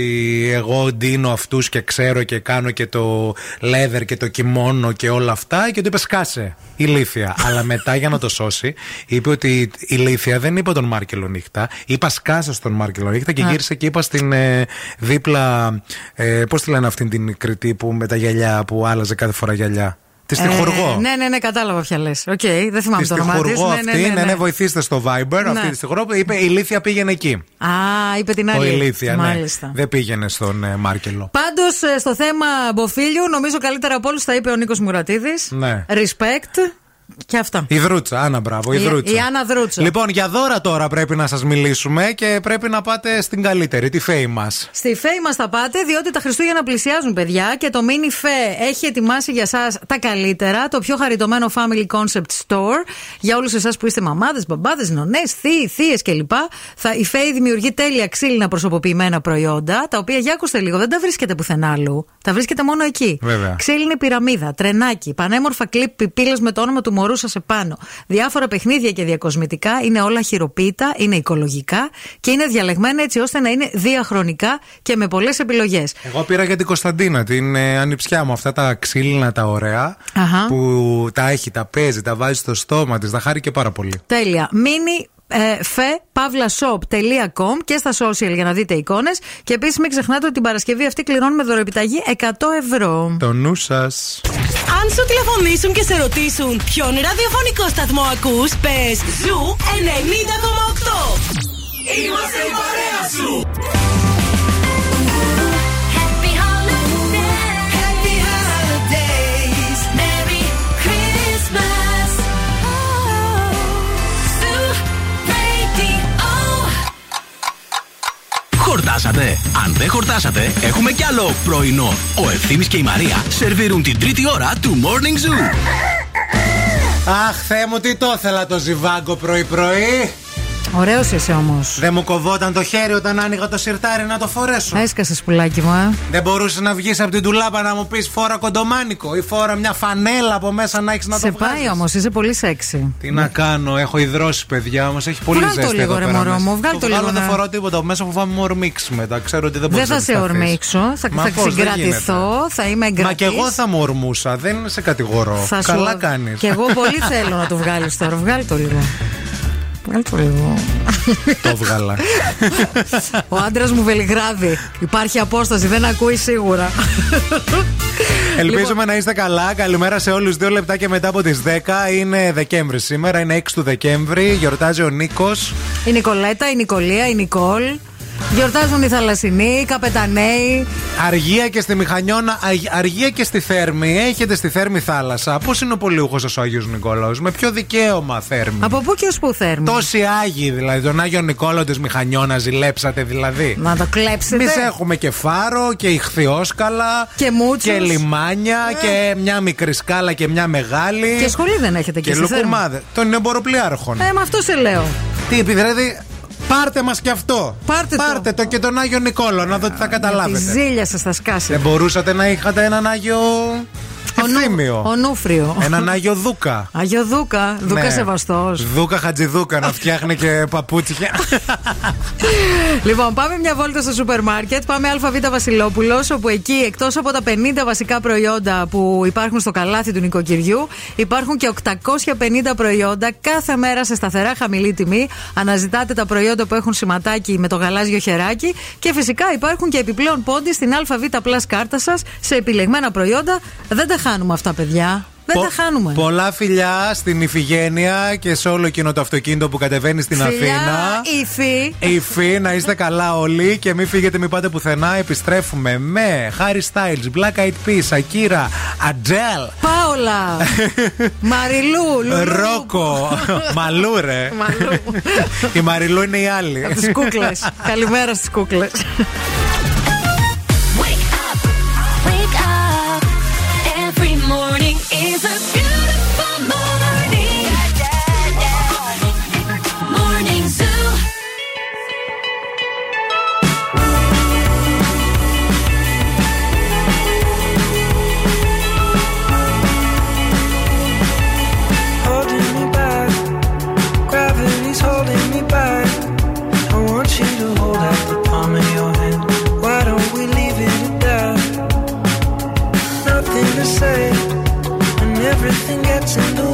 εγώ ντύνω αυτούς και ξέρω και κάνω και το leather και το κιμόνο και όλα αυτά. Και του είπε σκάσε, ηλίθεια. Αλλά μετά για να το σώσει, είπε ότι η ηλίθεια δεν είπε τον Μάρκελο νύχτα. Είπα σκάσε στον Μάρκελο νύχτα και Α. γύρισε και είπα στην ε, δίπλα. Ε, Πώς τη λένε αυτήν την κριτή που με τα γυαλιά που άλλαζε κάθε φορά γυαλιά; Της στιχουργό. ναι, ναι, ναι, κατάλαβα ποια λες. Οκ, δεν θυμάμαι Της το όνομα της. στιχουργό αυτή, ναι, ναι, βοηθήστε στο Viber. Ναι. Αυτή τη στιχουργό είπε η ηλίθεια πήγαινε εκεί. Α, είπε την Το άλλη. ηλίθεια, ναι. Μάλιστα. Δεν πήγαινε στον ε, Μάρκελο. Πάντως στο θέμα Μποφίλιου, νομίζω καλύτερα από όλους τα είπε ο Νίκος Μουρατίδης. Ναι. Respect και αυτά. Η Δρούτσα, Άννα, μπράβο. Η, Η- Δρούτσα. η Άννα Δρούτσα. Λοιπόν, για δώρα τώρα πρέπει να σας μιλήσουμε και πρέπει να πάτε στην καλύτερη, τη φέη μας. Στη ΦΕΗ μας θα πάτε, διότι τα Χριστούγεννα πλησιάζουν, παιδιά, και το Mini Fe έχει ετοιμάσει για εσά τα καλύτερα, το πιο χαριτωμένο Family Concept Store. Για όλους εσάς που είστε μαμάδες, μπαμπάδες, νονές, θείοι, θείες κλπ. Θα, η ΦΕΗ δημιουργεί τέλεια ξύλινα προσωποποιημένα προϊόντα, τα οποία για ακούστε λίγο, δεν τα βρίσκεται πουθενά άλλου. Τα βρίσκεται μόνο εκεί. Βέβαια. Ξύλινη πυραμίδα, τρενάκι, πανέμορφα κλειπ πιπίλε με το όνομα του μωρού σα επάνω. Διάφορα παιχνίδια και διακοσμητικά είναι όλα χειροποίητα, είναι οικολογικά και είναι διαλεγμένα έτσι ώστε να είναι διαχρονικά και με πολλές επιλογές. Εγώ πήρα για την Κωνσταντίνα, την ε, ανιψιά μου, αυτά τα ξύλινα τα ωραία Αχα. που τα έχει, τα παίζει, τα βάζει στο στόμα της. Τα χάρηκε πάρα πολύ. Τέλεια. Mini ε, fe.pavlashop.com και στα social για να δείτε εικόνες. Και επίσης μην ξεχνάτε ότι την Παρασκευή αυτή κληρώνουμε δωροεπιταγή 100 ευρώ. Το νου σας. Αν σου τηλεφωνήσουν και σε ρωτήσουν ποιον ραδιοφωνικό σταθμό ακούς, πες Zoo 90,8. Είμαστε η παρέα σου. Χορτάσατε; Αν δεν χορτάσατε, έχουμε κι άλλο πρωινό. Ο Ευθύμης και η Μαρία σερβίρουν την τρίτη ώρα του Morning Zoo. Αχ, Θεέ μου, τι το ήθελα το ζιβάγκο πρωί-πρωί. Ωραίος είσαι όμως. Δεν μου κοβόταν το χέρι όταν άνοιγα το σιρτάρι να το φορέσω. Έσκασες πουλάκι μου, ε. Δεν μπορούσες να βγεις από την τουλάπα να μου πεις φόρα κοντομάνικο ή φόρα μια φανέλα από μέσα να έχεις να Σε το βγάλεις. πάει όμως, είσαι πολύ σεξy. Τι να κάνω, έχω υδρώσει παιδιά όμω, έχει πολύ Βγάλ' το ζέστη λίγο, εδώ ρε, πέρα μωρό μέσα. μου, βγάλ' το βγάλω, λίγο, δεν να- φοράω τίποτα από μέσα, φοβάμαι μου ορμήξει μετά. Ξέρω ότι δεν μπορείς Δεν θα σε ορμήξω, θα, Μα θα πώς, δεν συγκρατηθώ, θα είμαι εγκρατή. Μα και εγώ θα μου ορμούσα, δεν σε κατηγορώ. Θα σου- Καλά κάνεις. Και εγώ πολύ θέλω να το βγάλεις τώρα. Βγάλει το λίγο. Βγάλει το λίγο. το βγάλα. Ο άντρας μου Βελιγράδι. Υπάρχει απόσταση, δεν ακούει σίγουρα. Ελπίζουμε Λοιπόν. να είστε καλά. Καλημέρα σε όλους. Δύο λεπτά και μετά από τις 10 είναι Δεκέμβρη σήμερα. Είναι 6 του Δεκέμβρη. Γιορτάζει ο Νίκος. Η Νικολέτα, η Νικολία, η Νικόλ. Γιορτάζουν οι θαλασσινοί, οι καπεταναίοι. Αργία και στη Μηχανιώνα, α- αργία και στη Θέρμη. Έχετε στη Θέρμη θάλασσα. Πώς είναι ο πολιούχος ο Άγιο Νικόλαος, με ποιο δικαίωμα Θέρμη; Από πού και ως πού θέρμη; Τόσοι Άγιοι δηλαδή, τον Άγιο Νικόλαο της Μηχανιώνας ζηλέψατε δηλαδή. Να το κλέψετε. Εμείς έχουμε και φάρο και ηχθιόσκαλα Και μούτσους. και λιμάνια και μια μικρή σκάλα και μια μεγάλη. Και σχολή δεν έχετε και και στη Θέρμη. λουκουμάδες. Των εμποροπλιάρχων. Ε, με αυτό σε λέω. Τι, δηλαδή, πάρτε μας και αυτό. Πάρτε το. πάρτε το. και τον Άγιο Νικόλαο, να δω τι θα Τη καταλάβετε. ζήλια σας θα σκάσει. Δεν μπορούσατε να είχατε έναν Άγιο Ευθύμιο. Ο Νούφριο. Έναν Άγιο Δούκα. Αγιο Δούκα. Δούκα Ναι. σεβαστός. Δούκα Χατζηδούκα να φτιάχνει και παπούτσια. Λοιπόν, πάμε μια βόλτα στο σούπερ μάρκετ. Πάμε ΑΒ Βασιλόπουλος, όπου εκεί εκτός από τα 50 βασικά προϊόντα που υπάρχουν στο καλάθι του νοικοκυριού, υπάρχουν και 850 προϊόντα κάθε μέρα σε σταθερά χαμηλή τιμή. Αναζητάτε τα προϊόντα που έχουν σηματάκι με το γαλάζιο χεράκι. Και φυσικά υπάρχουν και επιπλέον πόντι στην ΑΒ Plus κάρτα σας σε επιλεγμένα προϊόντα. Δεν τα χάνουμε αυτά, παιδιά. Δεν τα χάνουμε. Πολλά φιλιά στην Ιφηγένεια και σε όλο εκείνο το αυτοκίνητο που κατεβαίνει στην Αθήνα. Υφή. Υφή, να είστε καλά όλοι και μην φύγετε, μην πάτε πουθενά. Επιστρέφουμε με Harry Styles, Black Eyed Peas, Akira, Adele. Πάολα. Μαριλού. Ρόκο. Μαλούρε. Μαλού. Η Μαριλού είναι η άλλη. Από τις κούκλες. Καλημέρα στις κούκλες. watching through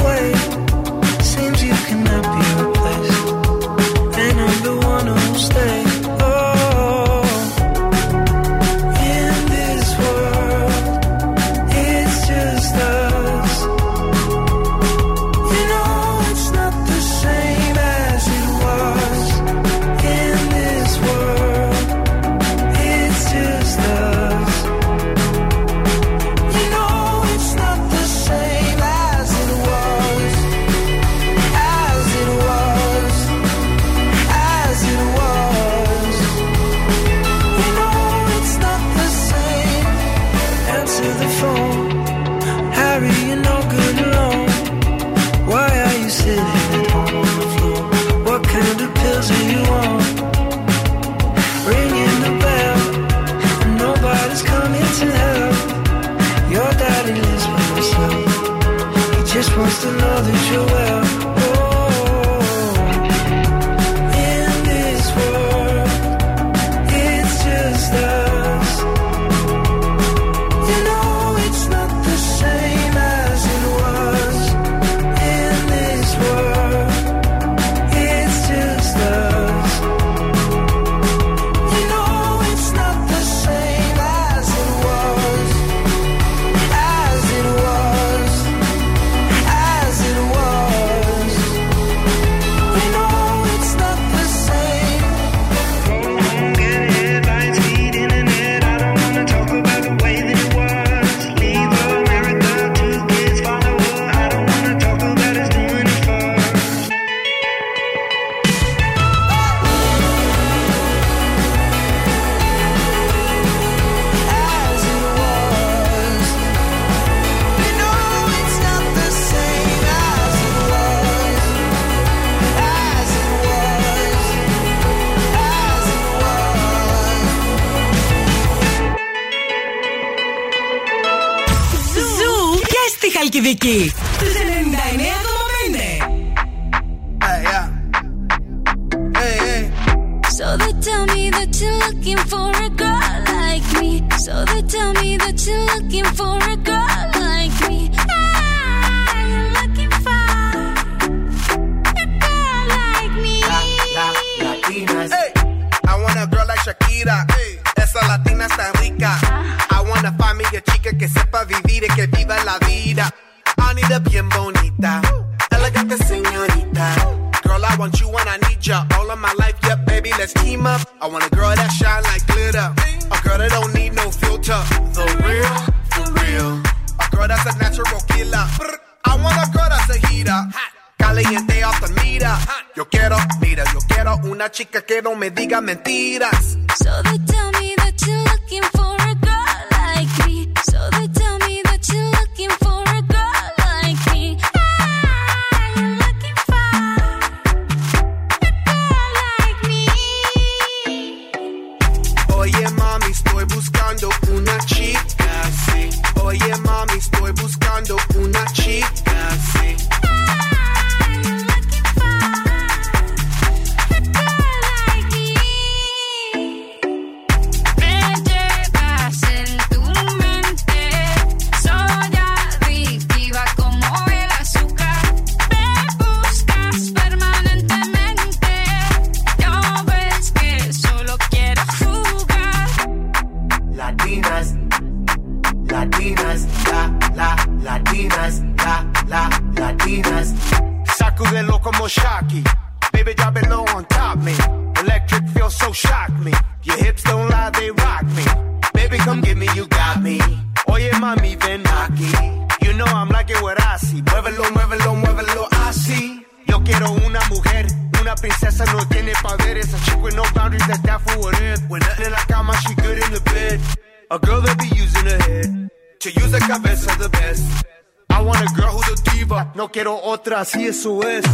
quiero otra, así eso es.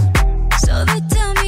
So they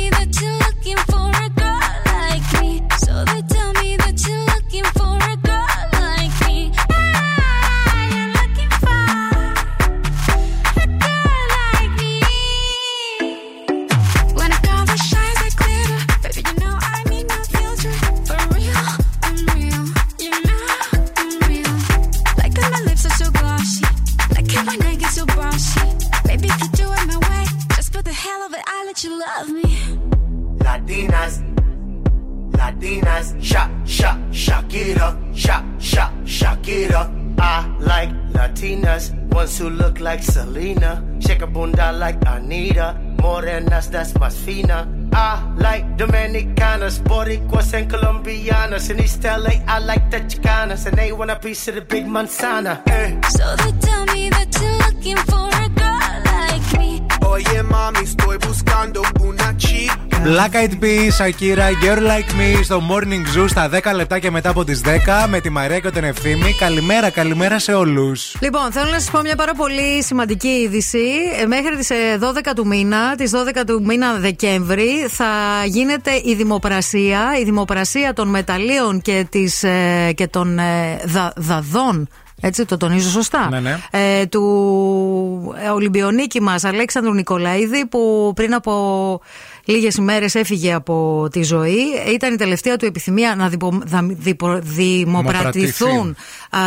Colombianas. In East LA, I like the Chicanas, and they want a piece of the big manzana. Eh. So they tell me that you're looking for a girl like me. Oye, mami, estoy buscando una chica. Black Eyed Peas, Akira, Girl Like Me στο Morning Zoo στα 10 λεπτά και μετά από τις 10 με τη Μαρία και τον Ευθύμη. Καλημέρα, καλημέρα σε όλους. Λοιπόν, θέλω να σας πω μια πάρα πολύ σημαντική είδηση. Ε, Μέχρι τις 12 του μήνα, τις 12 του μήνα Δεκέμβρη, θα γίνεται η δημοπρασία, η δημοπρασία των μεταλλίων και, της, ε, και των ε, δα- δαδών. Έτσι το τονίζω σωστά. Ναι, ναι. Ε, του ε, Ολυμπιονίκη μας Αλέξανδρου Νικολαίδη που πριν από λίγες ημέρες έφυγε από τη ζωή. Ήταν η τελευταία του επιθυμία να διπο, δα- διπο- δημοπρατηθούν α,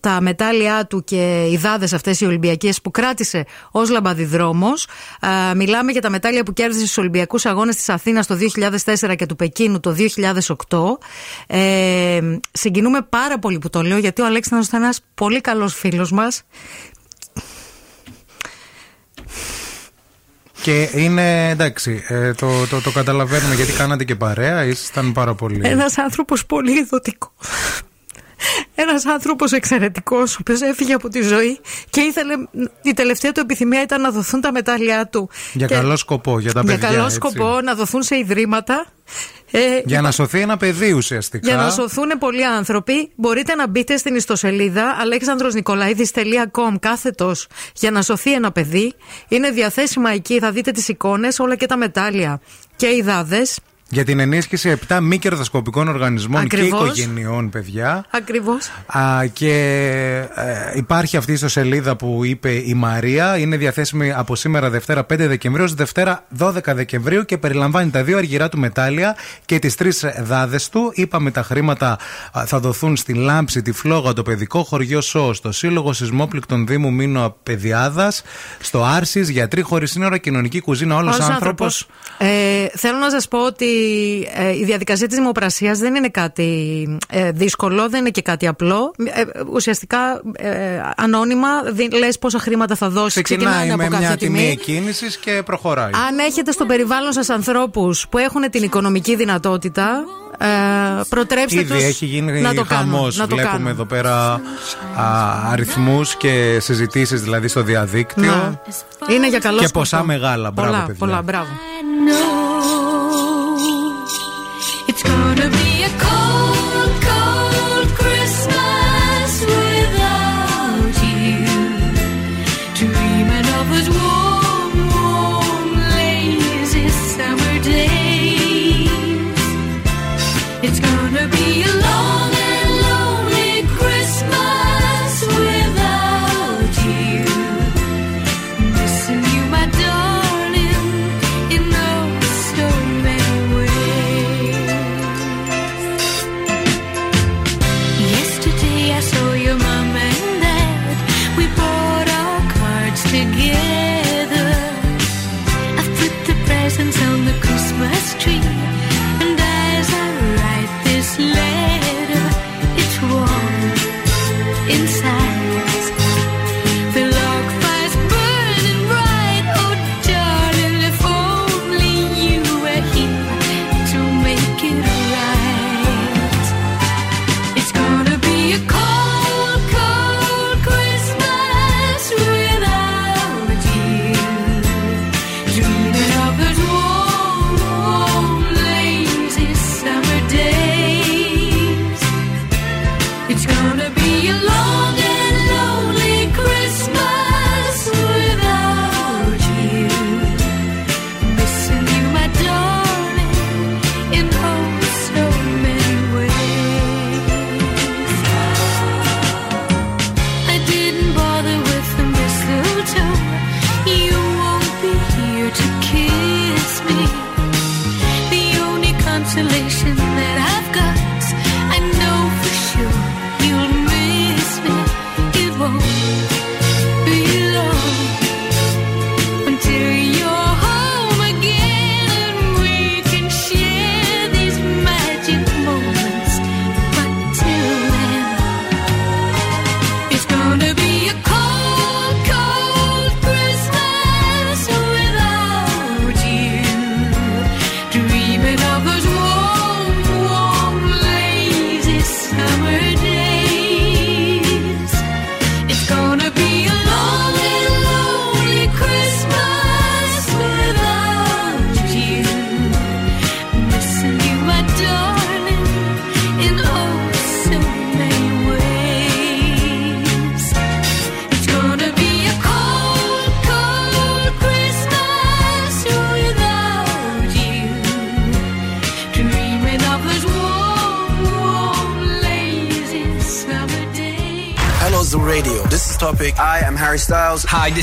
τα μετάλλια του και οι δάδες αυτές οι Ολυμπιακές που κράτησε ως λαμπαδιδρόμος. Α, μιλάμε για τα μετάλλια που κέρδισε στους Ολυμπιακούς Αγώνες της Αθήνας το 2004 και του Πεκίνου το 2008. Ε, συγκινούμε πάρα πολύ που το λέω γιατί ο Αλέξανδρος ήταν ένας πολύ καλός φίλος μας. Και είναι εντάξει, ε, το, το, το καταλαβαίνουμε γιατί κάνατε και παρέα, ήσασταν πάρα πολύ. Ένας άνθρωπος πολύ ειδωτικός. Ένας άνθρωπος εξαιρετικός, ο οποίος έφυγε από τη ζωή και ήθελε, η τελευταία του επιθυμία ήταν να δοθούν τα μετάλλια του. Για Και- καλό σκοπό, για τα για παιδιά. καλό έτσι. σκοπό να δοθούν σε ιδρύματα. Ε, Για να σωθεί ένα παιδί ουσιαστικά. για να σωθούν πολλοί άνθρωποι, μπορείτε να μπείτε στην ιστοσελίδα alexandrosnikolaidis.com κάθετος για να σωθεί ένα παιδί. Είναι διαθέσιμα εκεί, θα δείτε τις εικόνες, όλα και τα μετάλλια και οι δάδες. Για την ενίσχυση 7 μη κερδοσκοπικών οργανισμών Ακριβώς. και οικογενειών, παιδιά. Ακριβώς. Α, και ε, υπάρχει αυτή η ιστοσελίδα που είπε η Μαρία. Είναι διαθέσιμη από σήμερα Δευτέρα 5 Δεκεμβρίου ως Δευτέρα 12 Δεκεμβρίου και περιλαμβάνει τα δύο αργυρά του μετάλλια και τις τρεις δάδες του. Είπαμε τα χρήματα α, θα δοθούν στη Λάμψη, τη Φλόγα, το παιδικό χωριό ΣΟ, στο Σύλλογο Σεισμόπληκτων Δήμου Μήνο Παιδιάδας, στο Άρσης, Γιατροί Χωρίς Σύνορα, Κοινωνική Κουζίνα, όλος Όλος άνθρωπος. Ε, θέλω να σας πω ότι ε, η διαδικασία της δημοπρασίας δεν είναι κάτι ε, δύσκολο, δεν είναι και κάτι απλό. Ε, ουσιαστικά ε, ανώνυμα δι- λες πόσα χρήματα θα δώσεις. Ξεκινάει από με κάθε μια τιμή τιμή. εκκίνησης και προχωράει. Αν έχετε στο περιβάλλον σας ανθρώπους που έχουν την οικονομική δυνατότητα, ε, προτρέψτε Ήδη τους έχει γίνει να το κάνουν. χαμός. Να το Βλέπουμε κάνουν. εδώ πέρα α, αριθμούς και συζητήσεις δηλαδή στο διαδίκτυο. Ναι. Είναι για καλό Και σκοπό. ποσά μεγάλα. Μπράβο, Πολλά, παιδιά. πολλά, μπράβο.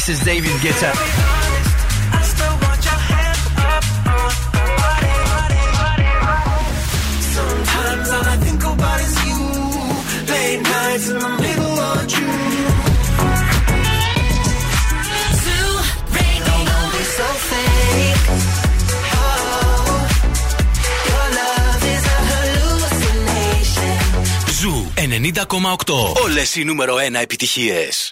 is David Guetta. Zoo 90,8. Όλες οι νούμερο 1 επιτυχίες.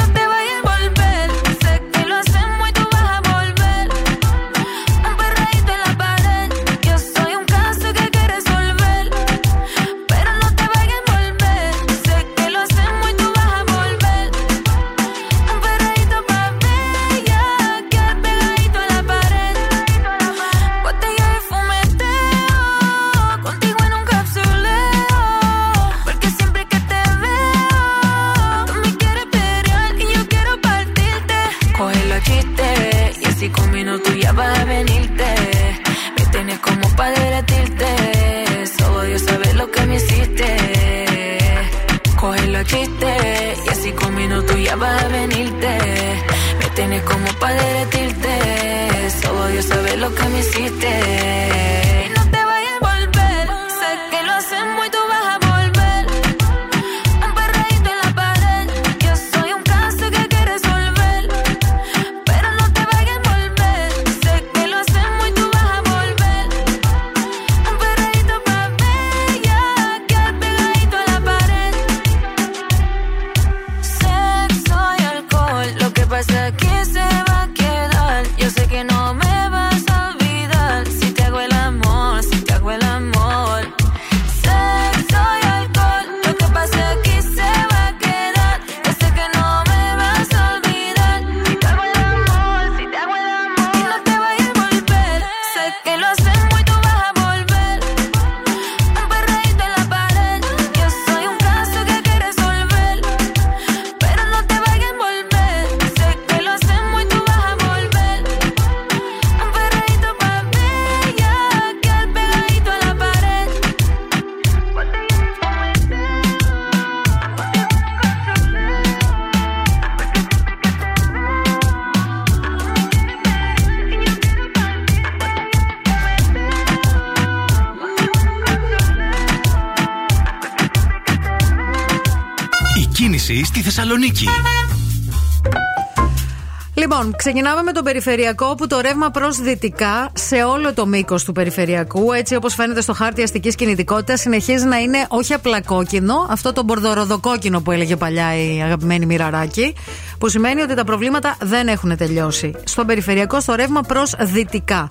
ξεκινάμε με τον περιφερειακό που το ρεύμα προς δυτικά σε όλο το μήκος του περιφερειακού, έτσι όπως φαίνεται στο χάρτη αστικής κινητικότητας, συνεχίζει να είναι όχι απλά κόκκινο, αυτό το μπορδοροδοκόκκινο που έλεγε παλιά η αγαπημένη Μοιραράκη, που σημαίνει ότι τα προβλήματα δεν έχουν τελειώσει. Στον περιφερειακό, στο ρεύμα προς δυτικά. Α,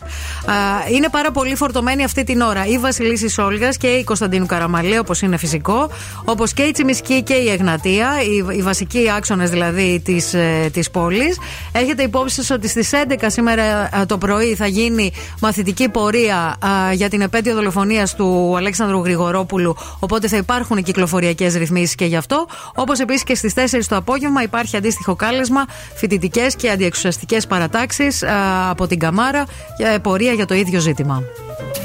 είναι πάρα πολύ φορτωμένη αυτή την ώρα η Βασιλίσης Όλγας και η Κωνσταντίνου Καραμαλή, όπως είναι φυσικό, όπως και η Τσιμισκή και η Εγνατία, οι, οι βασικοί άξονες δηλαδή της της πόλης. Έχετε υπόψη σας ότι στις 11 σήμερα α, το πρωί θα γίνει μαθητική πορεία α, για την επέτειο δολοφονίας του Αλέξανδρου Γρηγορόπουλου. Οπότε θα υπάρχουν κυκλοφοριακές ρυθμίσεις και γι' αυτό. Όπως επίσης και στις 4 το απόγευμα υπάρχει αντίστοιχο κάλεσμα, φοιτητικές και αντιεξουσιαστικές παρατάξεις από την Καμάρα για πορεία για το ίδιο ζήτημα.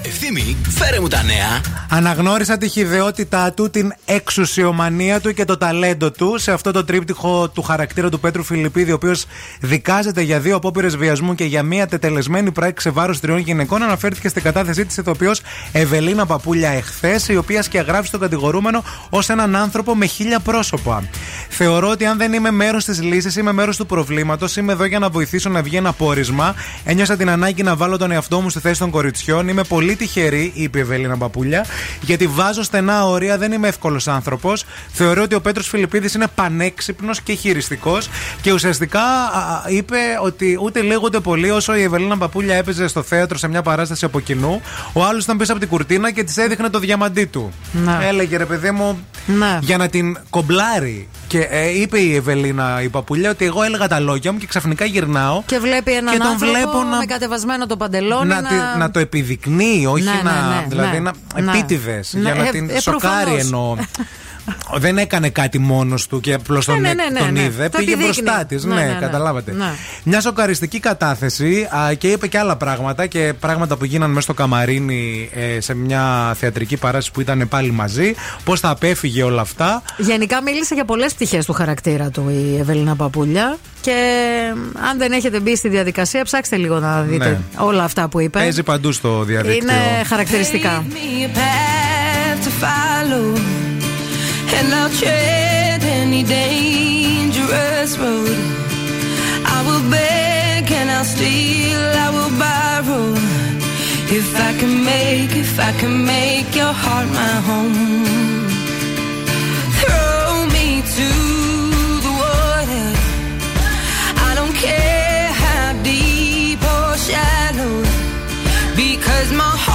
Ευθύμη, φέρε μου τα νέα. Αναγνώρισα τη χιδεότητά του, την εξουσιομανία του και το ταλέντο του σε αυτό το τρίπτυχο του χαρακτήρα του Πέτρου Φιλιππίδη, ο οποίος δικάζεται για δύο απόπειρες βιασμού και για μία τετελεσμένη πράξη σε βάρος τριών γυναικών. Αναφέρθηκε στην κατάθεσή της ηθοποιό Ευελίνα Παπούλια εχθές, η οποία σκιαγράφει τον κατηγορούμενο ως έναν άνθρωπο με χίλια πρόσωπα. Θεωρώ ότι αν δεν είμαι μέρος της λύσης, είμαι μέρος του προβλήματος. Είμαι εδώ για να βοηθήσω να βγει ένα πόρισμα. Ένιωσα την ανάγκη να βάλω τον εαυτό μου στη θέση των κοριτσιών. Είμαι πολύ τυχερή, είπε η Ευελίνα Παπούλια, γιατί βάζω στενά όρια, δεν είμαι εύκολος άνθρωπος. Θεωρώ ότι ο Πέτρος Φιλιππίδης είναι πανέξυπνος και χειριστικός και ουσιαστικά α, α, είπε ότι ούτε λίγο ούτε πολύ όσο η Ευελίνα Παπούλια έπαιζε στο θέατρο σε μια παράσταση από κοινού, ο άλλος ήταν πίσω από την κουρτίνα και της έδειχνε το διαμαντί του. Ναι. Έλεγε ρε παιδί μου, Ναι. για να την κομπλάρει. Και ε, είπε η Ευελίνα η Παπούλια ότι εγώ έλεγα τα λόγια μου και ξαφνικά γυρνάω. Και βλέπει έναν Και τον άνθρωπο βλέπω να- με κατεβασμένο το παντελόνι να, τη- να το επιδεικνύει, όχι Ναι, ναι, να. ναι, δηλαδή ναι. να. Ναι. επίτηδες. Ναι, για να ε, την ε, σοκάρει προφανώς. εννοώ. Δεν έκανε κάτι μόνος του και απλώς τον, Ναι, ναι, ναι, τον ναι. είδε. Το Πήγε επιδείκνει. μπροστά της. Ναι, Ναι, ναι, ναι. καταλάβατε. Ναι. Μια σοκαριστική κατάθεση α, και είπε και άλλα πράγματα και πράγματα που γίνανε μέσα στο καμαρίνι ε, σε μια θεατρική παράσταση που ήταν πάλι μαζί. Πώς θα απέφυγε όλα αυτά. Γενικά μίλησε για πολλές πτυχές του χαρακτήρα του η Ευελίνα Παπούλια. Και ε, αν δεν έχετε μπει στη διαδικασία, ψάξτε λίγο να δείτε Ναι. όλα αυτά που είπε. Παίζει παντού στο διαδίκτυο. Είναι χαρακτηριστικά. And I'll tread any dangerous road. I will beg and I'll steal, I will borrow. If I can make, if I can make your heart my home. Throw me to the water. I don't care how deep or shallow. Because my heart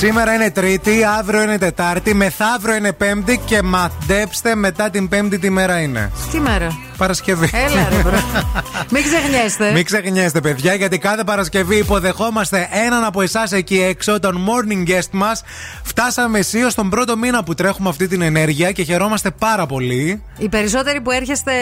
Σήμερα είναι Τρίτη, αύριο είναι Τετάρτη, μεθαύριο είναι Πέμπτη και μαντέψτε μετά την Πέμπτη τι μέρα είναι. Τι μέρα; Παρασκευή. Έλα ρε bro. Μην ξεχνιέστε. Μην ξεχνιέστε, παιδιά, γιατί κάθε Παρασκευή υποδεχόμαστε έναν από εσάς εκεί έξω, τον morning guest μας. Φτάσαμε αισίως στον πρώτο μήνα που τρέχουμε αυτή την ενέργεια και χαιρόμαστε πάρα πολύ. Οι περισσότεροι που έρχεστε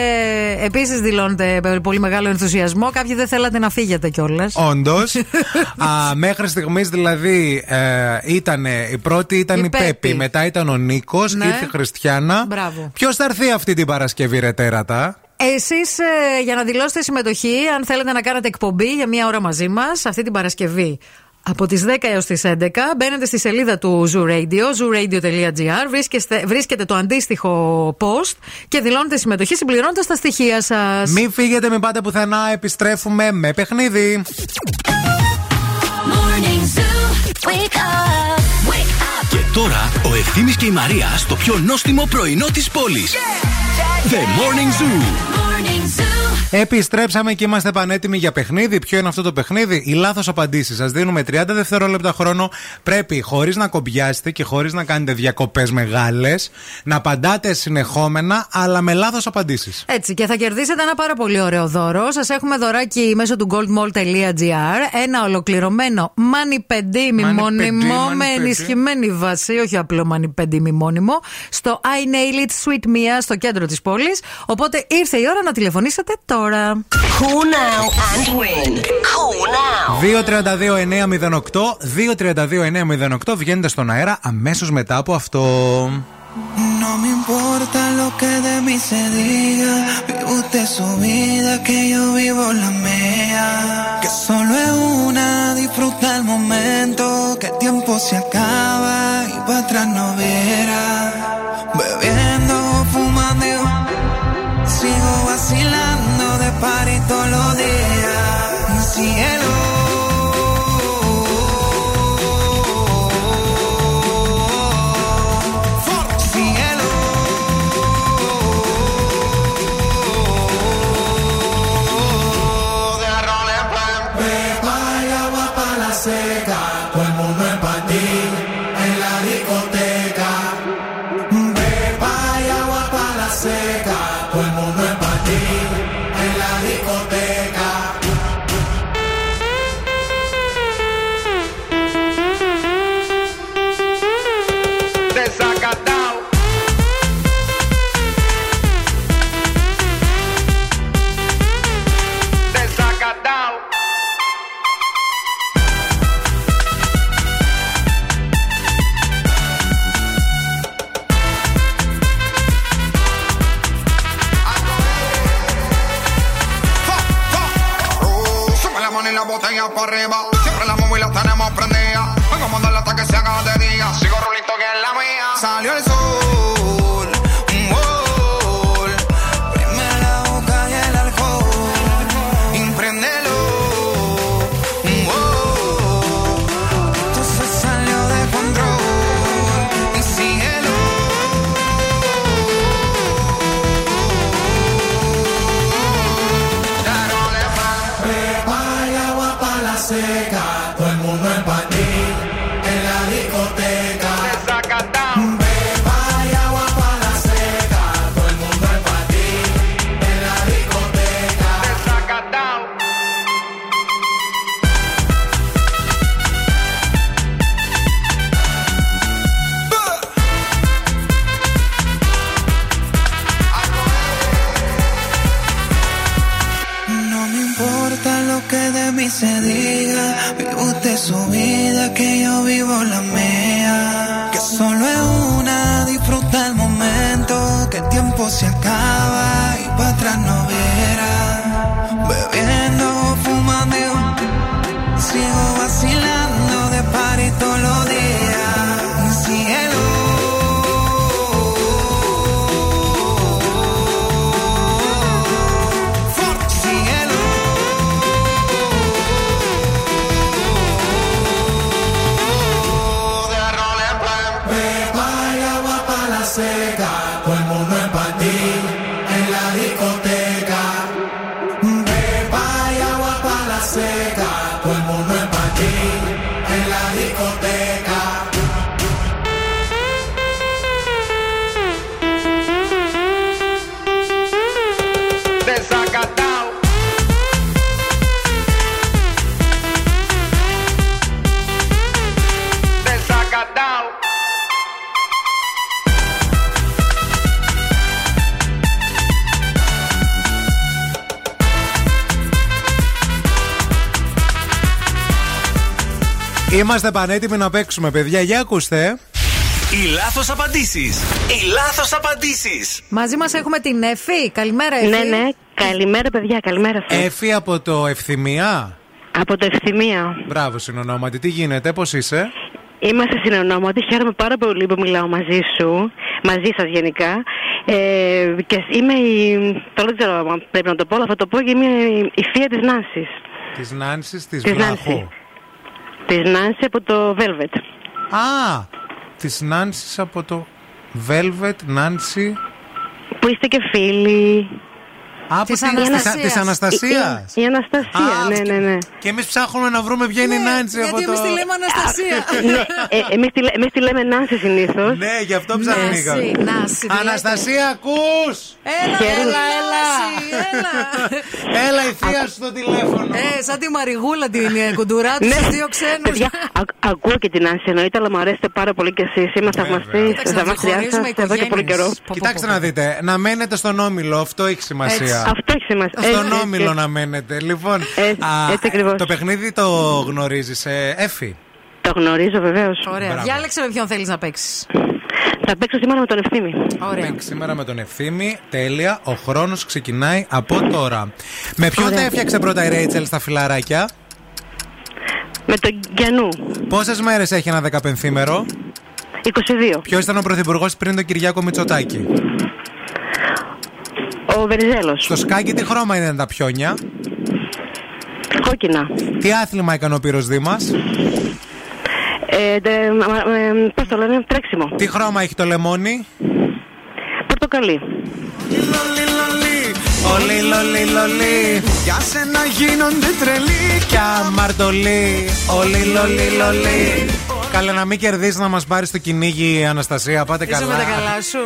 επίσης δηλώνετε πολύ μεγάλο ενθουσιασμό. Κάποιοι δεν θέλατε να φύγετε κιόλας. Όντως. μέχρι στιγμής δηλαδή ε, ήταν η πρώτη ήταν Η η, Πέπη. Πέπη. μετά ήταν ο Νίκος, Ναι. ήρθε η Χριστιανά. Μπράβο. Ποιος θα έρθει αυτή την Παρασκευή, ρε τέρατα; Εσείς για να δηλώσετε συμμετοχή, αν θέλετε να κάνετε εκπομπή για μία ώρα μαζί μας αυτή την Παρασκευή. Από τις 10 έως τις 11 μπαίνετε στη σελίδα του Zoo Radio, zooradio.gr, βρίσκεστε, βρίσκετε το αντίστοιχο post και δηλώνετε συμμετοχή συμπληρώνοντας τα στοιχεία σας. Μην φύγετε, μην πάτε πουθενά. Επιστρέφουμε με παιχνίδι. Morning Zoo. Wake up. Wake up. Και τώρα ο Ευθύμης και η Μαρία στο πιο νόστιμο πρωινό της πόλης. The Morning Zoo. Morning Zoo. Επιστρέψαμε και είμαστε πανέτοιμοι για παιχνίδι. Ποιο είναι αυτό το παιχνίδι, η λάθος απαντήσεις. Σας δίνουμε 30 δευτερόλεπτα χρόνο. Πρέπει χωρίς να κομπιάσετε και χωρίς να κάνετε διακοπές μεγάλες να απαντάτε συνεχόμενα, αλλά με λάθος απαντήσεις. Έτσι, και θα κερδίσετε ένα πάρα πολύ ωραίο δώρο. Σας έχουμε δωράκι μέσω του goldmall.gr. Ένα ολοκληρωμένο μανιπεντήμι μόνιμο μανι με παιδί. ενισχυμένη βάση, όχι απλό μανιπεντήμι μόνιμο, στο I Nail It Sweet Mia στο κέντρο της πόλης. Οπότε ήρθε η ώρα να τηλεφωνήσετε τώρα. Cool now and win. Cool now. 232-908, 232-908, βγαίνετε στον αέρα αμέσω μετά από αυτό. No me importa lo que de mí se diga. Vive usted su vida, que yo vivo la mía. Que solo es una, disfruta el momento. Que el tiempo se acaba y para atrás no viera. pared todo lo deja. Si para arriba. Que de mí se diga. Vive usted su vida, que yo vivo la mía. Que solo es una, disfruta el momento. Que el tiempo se acaba y para atrás no Είμαστε πανέτοιμοι να παίξουμε, παιδιά. Για ακούστε. Οι λάθος απαντήσεις. Οι λάθος απαντήσεις. Μαζί μας έχουμε την Εφη. Καλημέρα, Εφη. Ναι, ναι. Καλημέρα, παιδιά. Καλημέρα σας. Εφη από το Ευθυμία. Από το Ευθυμία. Μπράβο, συνονόματι. Τι γίνεται, πώς είσαι; Είμαστε συνονόματοι. Χαίρομαι πάρα πολύ που μιλάω μαζί σου. Μαζί σας γενικά. Ε, και είμαι η. Τώρα δεν ξέρω αν πρέπει να το πω, αλλά θα το πω και είμαι η- η θεία της Νάνσης. Της Νάνσης, της Της Βλάχου. Νάνση. Της Νάνσης από το Velvet. Α, της Νάνσης από το Velvet, Νάνση. Που είστε και φίλοι. Από Της την- Αναστασίας. της Αναστασίας. Η, η, η Αναστασία, Α, ναι, ναι, ναι. Και εμείς ψάχνουμε να βρούμε ποια είναι η Νάνση από Γιατί το. εμεί τη λέμε Αναστασία. ναι, ε, εμείς, τη, λέ- εμείς τη λέμε Νάνση συνήθως. Ναι, γι' αυτό ψάχνηκα. Νάση, Νάση, τι Αναστασία, ακούς! Έλα, Χαίρομαι. έλα, έλα. έλα. Έλα η θεία σου στο τηλέφωνο. Ε, σαν τη Μαριγούλα την ε, κουντουρά του, Ναι. στους δύο ξένους. Παιδιά, α- ακούω και την Νάνση εννοείται, αλλά μου αρέσετε πάρα πολύ κι εσείς. Είμαι θαυμαστής. Κοίταξε να Θαυμαστριάς διαχωρίζουμε σα εδώ και πολύ καιρό. οικογένειες. Πω, πω, Κοιτάξτε πω, να πω. δείτε, να μένετε στον όμιλο, αυτό έχει σημασία. Αυτό έχεις σημασία. Στον Έτσι, όμιλο έτσι. να μένετε. Λοιπόν, Έτσι, α, έτσι ακριβώς. το παιχνίδι το γνωρίζεις, ε, Εφη; Το γνωρίζω βεβαίως. Ωραία. Μπράβο. Διάλεξε με ποιον θέλεις να παίξεις. Θα παίξω σήμερα με τον ευθύνη. Ωραία. Παίξει σήμερα με τον Ευθύμη. Τέλεια. Ο χρόνος ξεκινάει από τώρα. Με ποιον τα έφτιαξε πρώτα η Ρέιτσελ στα φιλαράκια; Με τον Γιαννού. Πόσες μέρες έχει ένα δεκαπενθήμερο; 22. Ποιος ήταν ο πρωθυπουργός πριν τον Κυριάκο Μητσοτάκη; Βενιζέλο. Στο σκάκι τι χρώμα είναι τα πιόνια; Κόκκινα. Τι άθλημα έκανε ο Πύρος Δήμας; Ε, ε, Πώς το λένε, τρέξιμο. Τι χρώμα έχει το λεμόνι; Πορτοκαλί. Όλοι λολί λολί Για σένα γίνονται τρελή και αμαρτωλή Όλοι λολί λολί Καλά, να μην κερδίσεις να μας πάρεις το κυνήγι η Αναστασία. Πάτε Είσαι καλά. με τα καλά σου.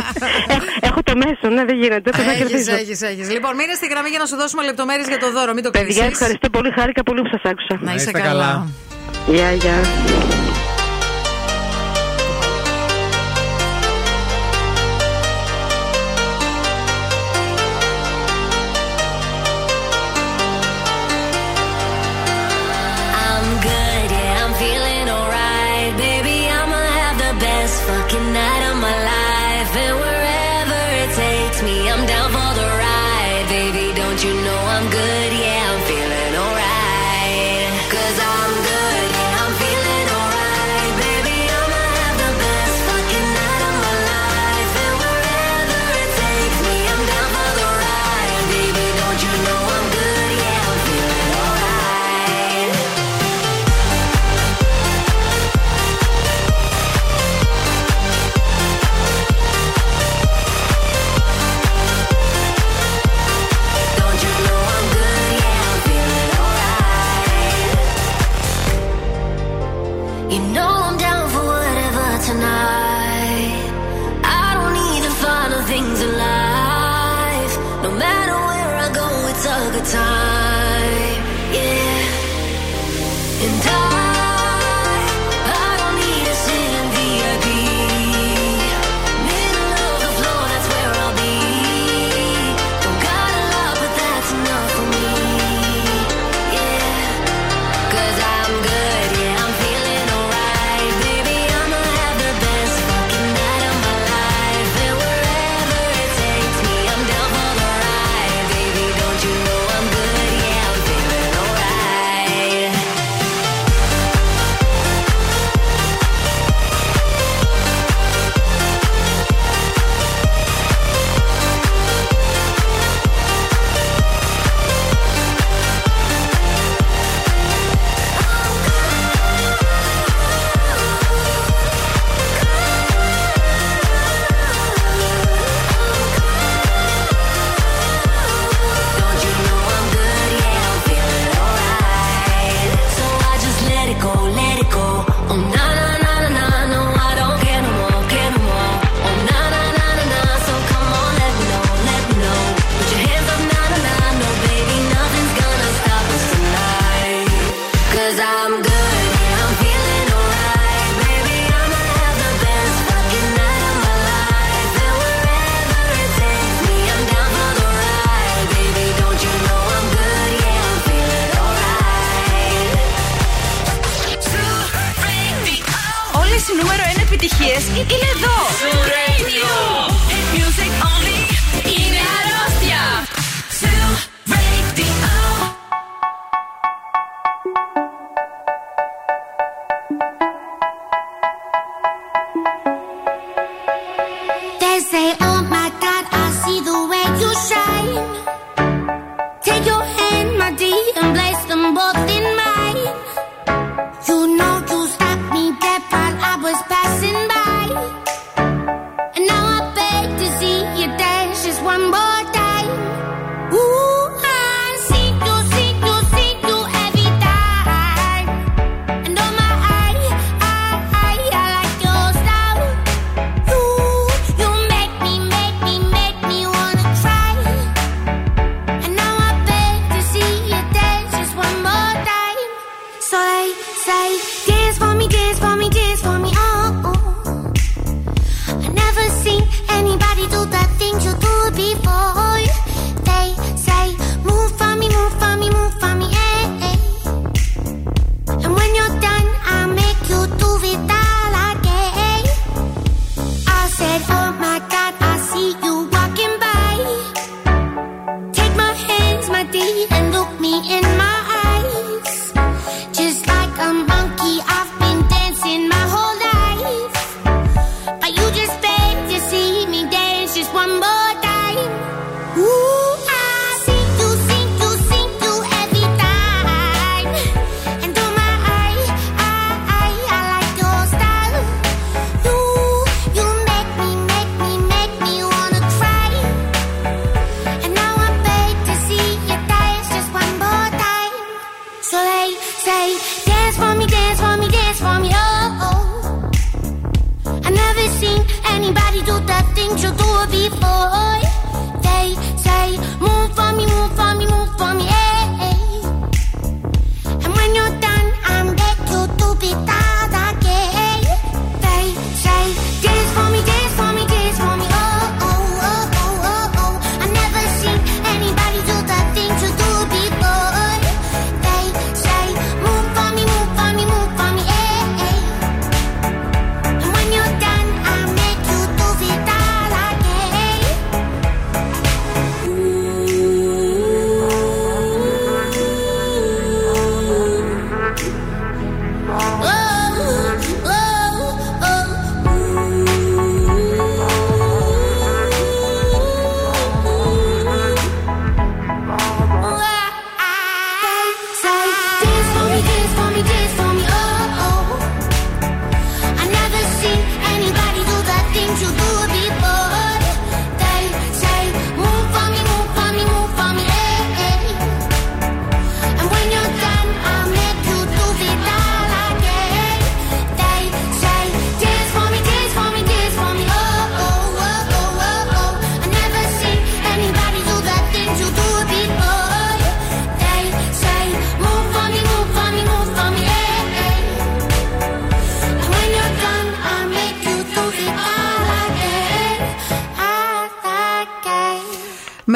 Έχω το μέσο, ναι, δεν γίνεται. Έχεις, έχεις, έχεις. Λοιπόν, μείνε στη γραμμή για να σου δώσουμε λεπτομέρειες για το δώρο. Μην το Παιδιά, ευχαριστώ πολύ. Χάρηκα πολύ που σας άκουσα. Να είσαι, καλά. Γεια, γεια.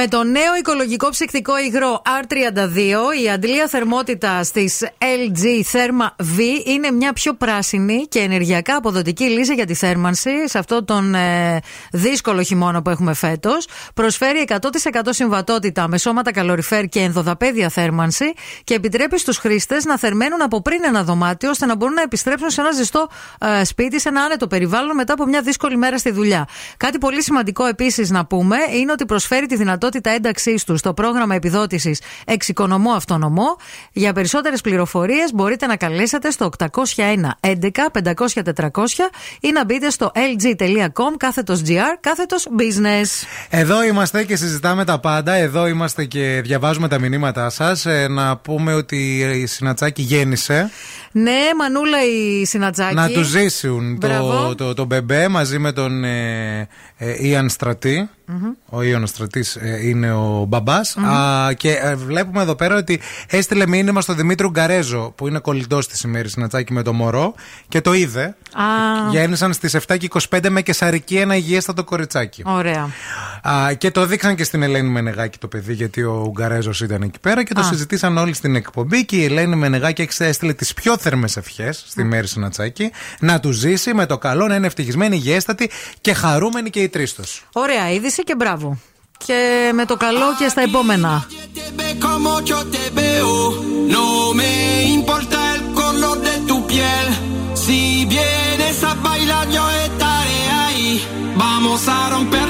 Με το νέο οικολογικό ψυκτικό υγρό R32, η αντλία θερμότητα τη LG Therma V είναι μια πιο πράσινη και ενεργειακά αποδοτική λύση για τη θέρμανση σε αυτό τον ε, δύσκολο χειμώνα που έχουμε φέτος. Προσφέρει 100% συμβατότητα με σώματα καλοριφέρ και ενδοδαπέδια θέρμανση και επιτρέπει στους χρήστες να θερμαίνουν από πριν ένα δωμάτιο ώστε να μπορούν να επιστρέψουν σε ένα ζεστό ε, σπίτι, σε ένα άνετο περιβάλλον μετά από μια δύσκολη μέρα στη δουλειά. Κάτι πολύ σημαντικό επίσης να πούμε είναι ότι προσφέρει τη δυνατότητα ένταξή τους στο πρόγραμμα επιδότησης Εξοικονομώ Αυτονομό. Για περισσότερες πληροφορίες μπορείτε να καλέσετε στο 801 11 500 400 ή να μπείτε στο lg.com κάθετος gr κάθετος business. Εδώ είμαστε και συζητάμε τα πάντα. Εδώ είμαστε και διαβάζουμε τα μηνύματά σας. να πούμε ότι η Συνατσάκη γέννησε. Ναι, Μανούλα η Συνατζάκη. Να τους ζήσουν το, Μπράβο. το, το, μπεμπέ μαζί με τον ε, ε, Ιαν Στρατή. Ο Ιωνα Στρατής είναι ο μπαμπα Και ε, βλέπουμε εδώ πέρα ότι έστειλε μήνυμα στο Δημήτρη Γκαρέζο, που είναι κολλητός τη ημέρη Συνατσάκη με το μωρό, και το είδε. Α, Γέννησαν στις 7 και 25 με κεσαρική ένα υγιέστατο κοριτσάκι. ωραία. Α, και το δείξαν και στην Ελένη Μενεγάκη το παιδί, γιατί ο Γκαρέζο ήταν εκεί πέρα και το Α. συζητήσαν όλοι στην εκπομπή. Και η Ελένη Μενεγάκη έστειλε τις πιο θερμέ ευχές στη Μέρη Συνατσάκη να τους ζήσει με το καλό, να είναι ευτυχισμένη, υγιέστατη και χαρούμενη και η τρίστο. Ωραία είδηση και μπράβο. Και με το καλό και στα επόμενα. como yo te veo. No me importa el color de tu piel. Si vienes a bailar, yo estaré ahí. Vamos a romper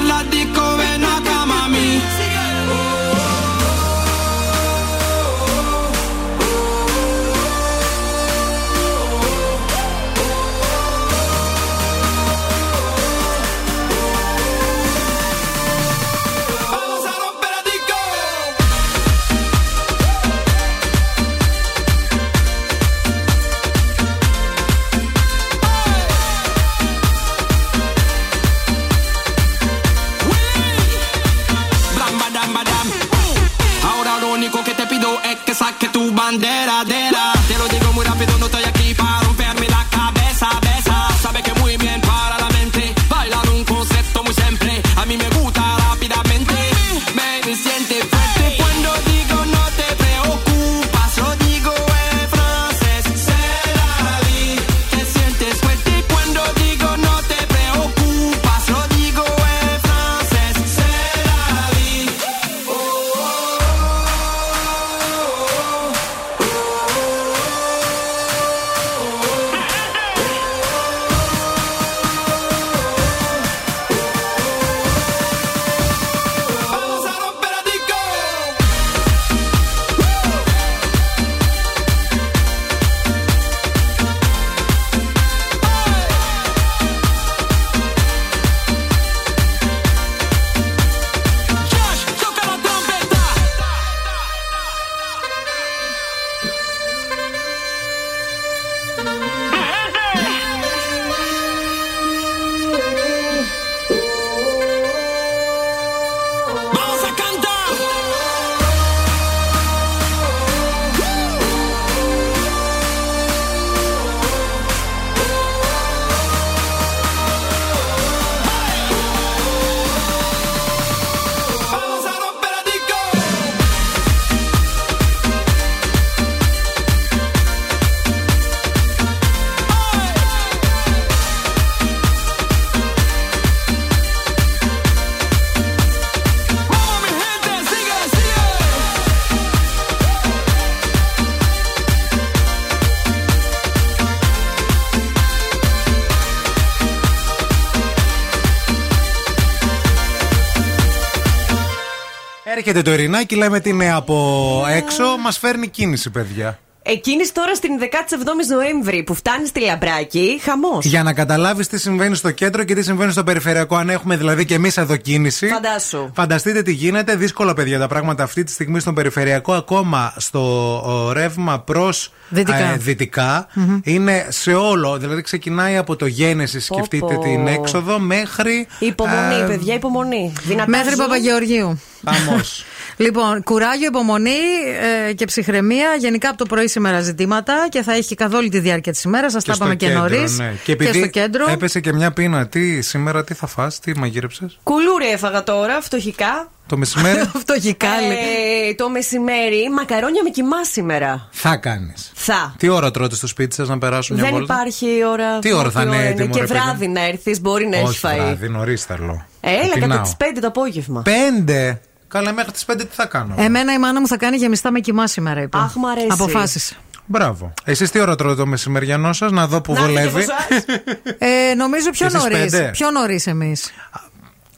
Έρχεται το Ειρηνάκι, λέμε τι είναι από έξω, μας φέρνει κίνηση, παιδιά. Εκείνης τώρα στην 17η Νοέμβρη που φτάνει στη Λαμπράκη, χαμός. Για να καταλάβεις τι συμβαίνει στο κέντρο και τι συμβαίνει στο περιφερειακό. Αν έχουμε δηλαδή και εμείς εδώ κίνηση. Φαντάσου. Φανταστείτε τι γίνεται. Δύσκολα, παιδιά, τα πράγματα αυτή τη στιγμή στον περιφερειακό, ακόμα στο ο, ρεύμα προς Δυτικά. δυτικά. Είναι σε όλο. Δηλαδή ξεκινάει από το γένεσης, σκεφτείτε πω. την έξοδο, μέχρι. Υπομονή, ε, παιδιά, υπομονή. Δυνατά Μέχρι ζώα. Παπαγεωργίου. Vamos. Λοιπόν, κουράγιο, υπομονή ε, και ψυχραιμία. Γενικά από το πρωί σήμερα ζητήματα και θα έχει καθ' όλη τη διάρκεια της ημέρας. Σας τα στο είπαμε και κέντρο, νωρίς. ναι. Και επειδή στο κέντρο. έπεσε και μια πείνα, τι σήμερα τι θα φας, τι μαγείρεψες; Κουλούρι έφαγα τώρα, φτωχικά. Το μεσημέρι; Φτωχικά, λέει. Ε, το μεσημέρι, μακαρόνια με κοιμά σήμερα. θα κάνεις. Θα. Τι ώρα τρώτε στο σπίτι σας να περάσουν μια Δεν βόλτα; υπάρχει ώρα. Τι ώρα θα είναι έτοιμο, Και ρε παιδί βράδυ να έρθεις, μπορεί να έχεις Όχι φαεί. βράδυ, νωρίς θέλω. Έλα, κατά Πεινάω. τις 5 το απόγευμα. Πέντε; Καλά, μέχρι τις πέντε τι θα κάνω. Εμένα η μάνα μου θα κάνει γεμιστά με κοιμά σήμερα, είπε. Αχ, μ' αρέσει. Αποφάσισε. Μπράβο. Εσείς τι ώρα τρώτε το μεσημεριανό σας, να δω που βολεύει; Ε, νομίζω πιο Και εσείς νωρίς. πέντε; Πιο νωρίς εμείς.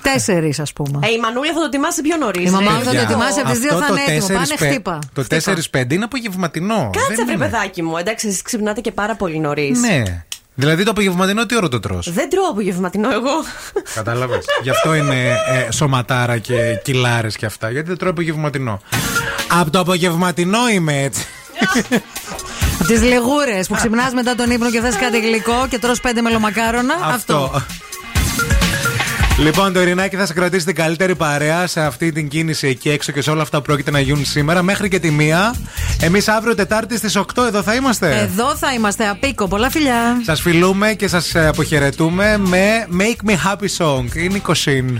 Τέσσερις, ας πούμε. Ε, η Μανούλα θα το ετοιμάσει πιο νωρίς. Η μαμά μου θα το ετοιμάσει από τις δύο θα είναι έτοιμο. Πάνε 4-5 χτύπα. Το Χτύπα. 4-5 είναι απογευματινό. Κάτσε, Δεν βρε είναι. παιδάκι μου. Εντάξει, εσείς ξυπνάτε και πάρα πολύ νωρίς. Ναι. Δηλαδή το απογευματινό τι ώρα το τρως; Δεν τρώω απογευματινό εγώ. Κατάλαβες. Γι' αυτό είναι ε, σωματάρα και κιλάρε και αυτά. Γιατί δεν τρώω απογευματινό; Από το απογευματινό είμαι έτσι. Από τις λεγούρε που ξυπνάς μετά τον ύπνο και θες κάτι γλυκό και τρως πέντε μελομακάρονα. Αυτό. Λοιπόν, το Ειρηνάκι θα σε κρατήσει την καλύτερη παρέα σε αυτή την κίνηση εκεί έξω και σε όλα αυτά που πρόκειται να γίνουν σήμερα μέχρι και τη μία. Εμείς αύριο Τετάρτη στις 8 εδώ θα είμαστε. Εδώ θα είμαστε απίκο. Πολλά φιλιά. Σας φιλούμε και σας αποχαιρετούμε με Make Me Happy Song. Είναι η Κοσίν.